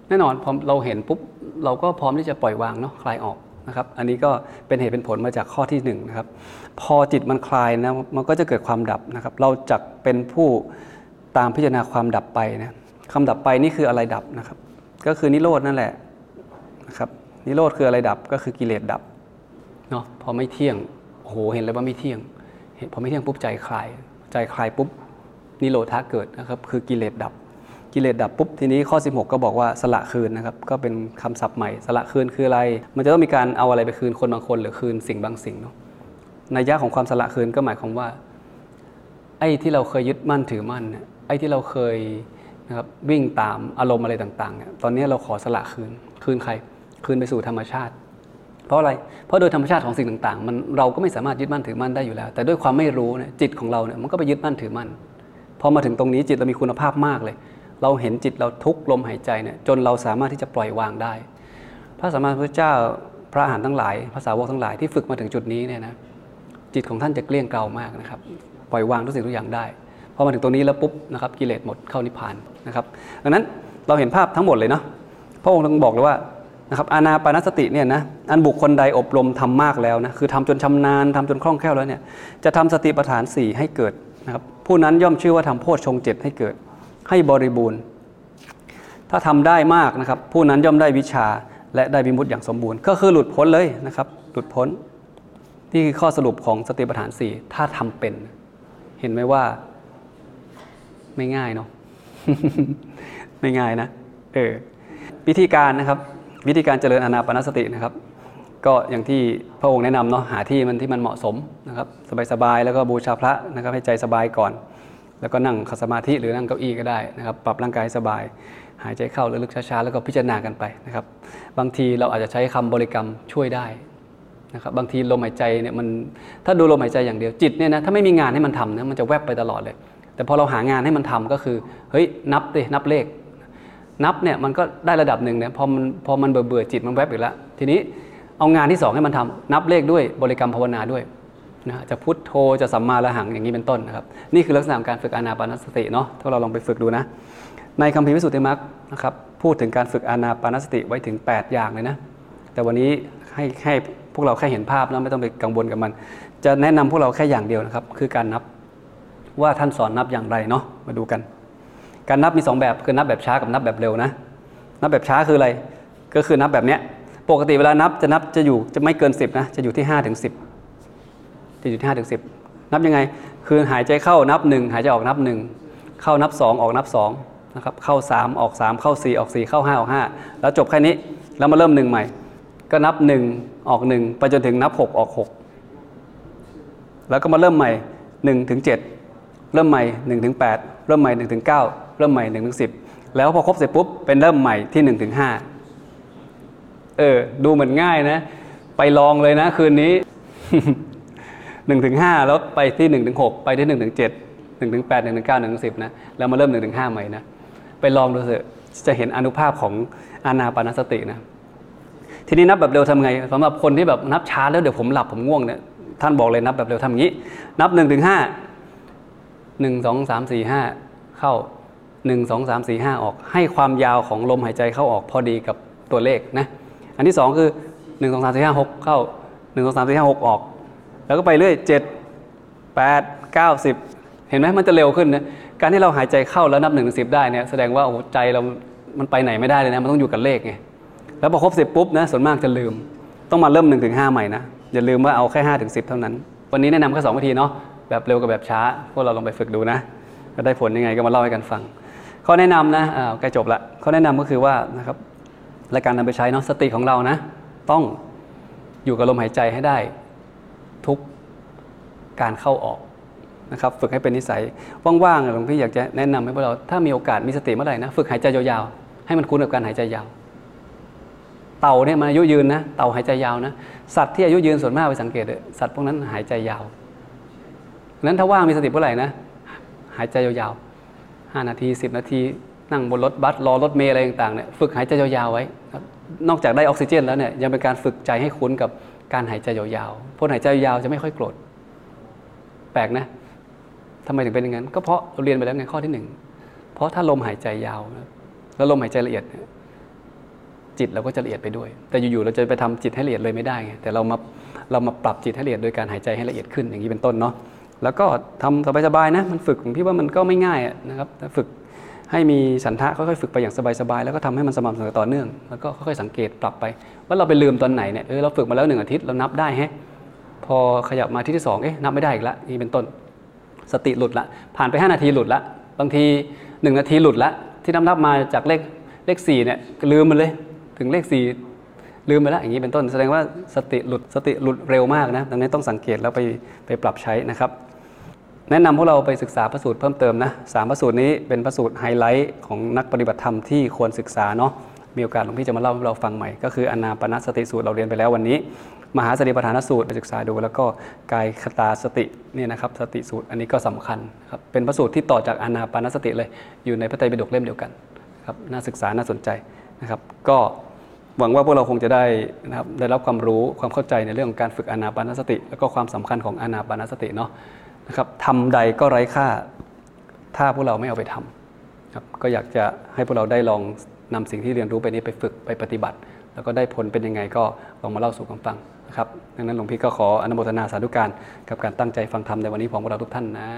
Speaker 2: แน่นอนพอเราเห็นปุ๊บเราก็พร้อมที่จะปล่อยวางเนาะคลายออกนะครับ อันนี้ก็เป็นเหตุเป็นผลมาจากข้อที่1นงนะครับ พอจิตมันคลายนะมันก็จะเกิดความดับนะครับ เราจะเป็นผู้ตามพิจารณาความดับไปนะคำดับไปนี่คืออะไรดับนะครับ ก็คือนิโรดนั่นแหละนะครับนิโรธคืออะไรดับก็คือกิเลสดับเนาะพอไม่เที่ยงโอ้โหเห็นเลยว่าไม่เที่ยงเห็นพอไม่เที่ยงปุ๊บใจคลาย ใจคลายปุ๊บนิโรธาเกิดนะครับ คือกิเลสดับ กิเลสดับปุ๊บทีนี้ข้อ 16 ก็บอกว่าสละคืนนะครับก็เป็นคำศัพท์ใหม่ สละคืนคืออะไร มันจะต้องมีการเอาอะไรไปคืนคนบางคนหรือคืนสิ่งบางสิ่งเนาะในยะของความสละคืนก็หมายความว่า ไอ้ที่เราเคยยึดมั่นถือมั่นไอ้ที่เราเคยนะครับวิ่งตามอารมณ์อะไรต่างๆเนี่ยตอนนี้เราขอสละคืนคืนใคร คืนไปสู่ธรรมชาติ เพราะอะไร เพราะโดยธรรมชาติของสิ่งต่างๆ มันเราก็ไม่สามารถยึดมั่นถือมั่นได้อยู่แล้ว แต่ด้วยความไม่รู้เนี่ยจิตของเราเนี่ยมันก็ไปยึดมั่นถือมั่นพอมาถึงตรงนี้จิตเรามีคุณภาพมากเลย เราเห็นจิตเราทุกลมหายใจเนี่ยจนเราสามารถที่จะปล่อยวางได้ พระสัมมาสัมพุทธเจ้าพระอาหารทั้งหลายภาษาวกทั้งหลายที่ฝึกมาถึงจุดนี้เนี่ยนะจิตของท่านจะเกลี้ยงเกลามากนะครับปล่อยวางทุกสิ่งทุกอย่างได้พอมาถึงตรงนี้แล้วปุ๊บนะครับกิเลสหมดเข้านิพพานนะครับดังนั้นเราเห็นภาพทั้งหมดเลยเนาะพระองค์ต้องบอกเลยว่านะครับอานาปานสติเนี่ยนะอันบุคคลใดอบรมทำมากแล้วนะคือทำจนชำนาญทำจนคล่องแคล่วแล้วเนี่ยจะทำสติปัฏฐาน 4 ให้เกิดนะครับผู้นั้นย่อมชื่อว่าทำโพชฌงเจ็ดให้เกิด ให้บริบูรณ์ ถ้าทำได้มากนะครับ ผู้นั้นย่อมได้วิชาและได้วิมุตติอย่างสมบูรณ์ ก็คือหลุดพ้นเลยนะครับ หลุดพ้น นี่คือข้อสรุปของสติปัฏฐานสี่ถ้าทำเป็น เห็นไหมว่า ไม่ง่ายเนาะไม่ง่ายนะเออวิธีการนะครับ วิธีการเจริญอานาปนสตินะครับ ก็อย่างที่พระองค์แนะนำเนาะหาที่มันที่มันเหมาะสมนะครับ สบายๆแล้วก็บูชาพระนะครับให้ใจสบายก่อน แล้วก็นั่งขัดสมาธิหรือนั่งเก้าอี้ก็ได้นะครับ ปรับร่างกายสบาย หายใจเข้าลึกๆช้าๆ แล้วก็พิจารณากันไปนะครับ บางทีเราอาจจะใช้คำบริกรรมช่วยได้นะครับ บางทีลมหายใจเนี่ยมัน ถ้าดูลมหายใจอย่างเดียวจิตเนี่ยนะ ถ้าไม่มีงานให้มันทำนะ มันจะแวบไปตลอดเลย แต่พอเราหางานให้มันทำก็คือ เฮ้ย นับดิ นับเลข นับเนี่ยมันก็ได้ระดับหนึ่งเนี่ย พอมัน พอมันเบื่อเบื่อจิตมันแวบอีกแล้ว ทีนี้เอางานที่สองให้มันทำนับเลขด้วย บริกรรมภาวนาด้วย นะจะพุทโธจะสัมมาระหังอย่างนี้เป็นต้นนะครับ นี่คือลักษณะของการฝึกอานาปานสติเนาะถ้าเราลองไปฝึกดูนะ ในคำพีวิสุทธิมรรคนะครับพูดถึงการฝึกอานาปานสติไว้ถึง 8 อย่างเลยนะ แต่วันนี้ให้ให้พวกเราแค่เห็นภาพแล้วไม่ต้องไปกังวลกับมัน จะแนะนำพวกเราแค่อย่างเดียวนะครับ คือการนับว่าท่านสอนนับอย่างไรเนาะมาดูกัน การนับมี 2 แบบคือนับแบบช้ากับนับแบบเร็วนะ นับแบบช้าคืออะไรก็คือนับแบบเนี้ยปกติเวลานับจะนับจะอยู่จะไม่เกิน 10นะจะอยู่ที่5ถึง10จะอยู่ที่5ถึง10นับยังไง คือหายใจเข้านับ1หายใจออกนับ1เข้านับ2องออกนับ2นะครับเข้า3ออก3เข้า4ออก4เข้า5ออก5แล้วจบแค่นี้แล้วมาเริ่มหนึ่งใหม่ ก็นับ1ออก1ไปจนถึงนับ6ออก6แล้วก็มาเริ่มใหม่1ถึง7เริ่มใหม่1ถึง8เริ่มใหม่1ถึง9เริ่มใหม่1ถึง10 แล้วพอครบเสร็จปุ๊บเป็นเริ่มใหม่ที่1ถึง5เออ ดูเหมือนง่ายนะ ไปลองเลยนะคืนนี้ 1ถึง5แล้วไปที่1ถึง6ไปที่1ถึง7 1ถึง8 1ถึง9 1ถึง10นะแล้วมาเริ่ม1ถึง5ใหม่นะไปลองดูเถอะจะเห็นอนุภาพของอานาปานสตินะทีนี้นับแบบเร็วทำไงสำหรับคนที่แบบนับช้าแล้วเดี๋ยวผมหลับผมง่วงเนี่ยท่านบอกเลยนับแบบเร็วทำอย่างนี้ นับ1นถึงห้าหนึ่งสองสามสี่ห้าเข้าหนึ่งสองสามสี่ห้าออก ให้ความยาวของลมหายใจเข้าออกพอดีกับตัวเลขนะอันที่สองคือหนึ่งสองสามสี่ห้าหกเข้าหนึ่งสองสามสี่ห้าหกออก แล้วก็ไปเรื่อยเจ็ดแปดเก้าสิบเห็นไหมมันจะเร็วขึ้นนะการที่เราหายใจเข้าแล้วนับหนึ่งถึงสิบได้เนี่ยแสดงว่าโอ้ใจเรา มันไปไหนไม่ได้เลยนะ มันต้องอยู่กับเลขไง แล้วพอครบสิบปุ๊บนะส่วนมากจะลืม ต้องมาเริ่ม1นถึงหใหม่นะ อย่าลืมว่าเอาแค่5ถึงสิเท่านั้น วันนี้แนะนำแค่สองวิธีเนาะ แบบเร็วกับแบบช้า พวกเราลองไปฝึกดูนะก็ได้ผลยังไงก็มาเล่าให้กันฟัง ข้อแนะนำนะอ่าใกล้จบละข้อแนะนำก็คือว่านะครับและการนำไปใช้เนาะสติของเรานะ ต้องอยู่กับลมหายใจให้ได้ ทุกการเข้าออกนะครับฝึกให้เป็นนิสัยว่างๆหลวงพี่อยากจะแนะนำให้พวกเราถ้ามีโอกาสมีสติเมื่อไหร่นะฝึกหายใจยาวๆให้มันคุ้นกับการหายใจยาว เต่าเนี่ยมันอายุยืนนะเต่าหายใจยาวนะสัตว์ที่อายุยืนส่วนมากไปสังเกตเลยสัตว์พวกนั้นหายใจยาวนั้นถ้าว่างมีสติเมื่อไหร่นะหายใจยาวๆห้านาทีสิบนาทีนั่งบนรถบัสรอรถเมล์อะไรต่างๆเนี่ยฝึกหายใจยาวๆไว้ นอกจากได้ออกซิเจนแล้วเนี่ยยังเป็นการฝึกใจให้คุ้นกับ การหายใจยาวๆพวกหายใจยาวจะไม่ค่อยโกรธ แปลกนะทำไมถึงเป็นอย่างนั้น ก็เพราะเราเรียนไปแล้วไงข้อที่หนึ่ง เพราะถ้าลมหายใจยาวแล้วลมหายใจละเอียด จิตเราก็จะละเอียดไปด้วย แต่อยู่ๆเราจะไปทำจิตให้ละเอียดเลยไม่ได้ไง แต่เรามาเรามาปรับจิตให้ละเอียดโดยการหายใจให้ละเอียดขึ้นอย่างนี้เป็นต้นเนาะ แล้วก็ทำสบายๆนะ มันฝึกผมพี่ว่ามันก็ไม่ง่ายนะครับ ฝึก ให้มีฉันทะค่อยๆฝึกไปอย่างสบายๆแล้วก็ทำให้มันสม่ำเสมอต่อเนื่อง แล้วก็ค่อยๆสังเกตปรับไป ว่าเราไปลืมตอนไหนเนี่ยเออเราฝึกมาแล้วหนึ่งอาทิตย์เรานับได้ฮะพอขยับมาที่ที่สองเอ๊ะนับไม่ได้อีกละนี่เป็นต้นสติหลุดละ ผ่านไป 5 นาทีหลุดละ บางที 1 นาทีหลุดละ ที่นับนับมาจากเลขเลข4เนี่ยลืมมันเลยถึงเลข 4 ลืมไปแล้วอย่างนี้เป็นต้น แสดงว่าสติหลุดสติหลุดเร็วมากนะดังนั้นต้องสังเกตแล้วไปไปปรับใช้นะครับ แนะนำพวกเราไปศึกษาพระสูตรเพิ่มเติมนะสามพระสูตรนี้เป็นพระสูตรไฮไลท์ของนักปฏิบัติธรรมที่ควรศึกษาเนาะมีโอกาสหลวงพี่จะมาเล่าให้เราฟังใหม่ ก็คืออนาปานสติสูตรเราเรียนไปแล้ววันนี้ มหาสติปัฏฐานสูตรไปศึกษาดู แล้วก็กายคตาสติเนี่ยนะครับสติสูตรอันนี้ก็สำคัญครับเป็นพระสูตรที่ต่อจากอนาปานสติเลยอยู่ในพระไตรปิฎกเล่มเดียวกันครับน่าศึกษาน่าสนใจนะครับก็หวังว่าพวกเราคงจะได้นะครับได้รับความรู้ความเข้าใจในเรื่องของการฝึกอนาปานสติ แล้วก็ความสำคัญของอนาปานสติเนาะ นะครับทำใดก็ไร้ค่า ถ้าพวกเราไม่เอาไปทำครับก็อยากจะให้พวกเราได้ลองนำสิ่งที่เรียนรู้ไปนี้ไปฝึกไปปฏิบัติ แล้วก็ได้ผลเป็นยังไงก็ลองมาเล่าสู่กันฟังนะครับดังนั้นหลวงพี่ก็ขออนุโมทนาสาธุการกับการตั้งใจฟังธรรมในวันนี้ของพวกเราทุกท่านนะ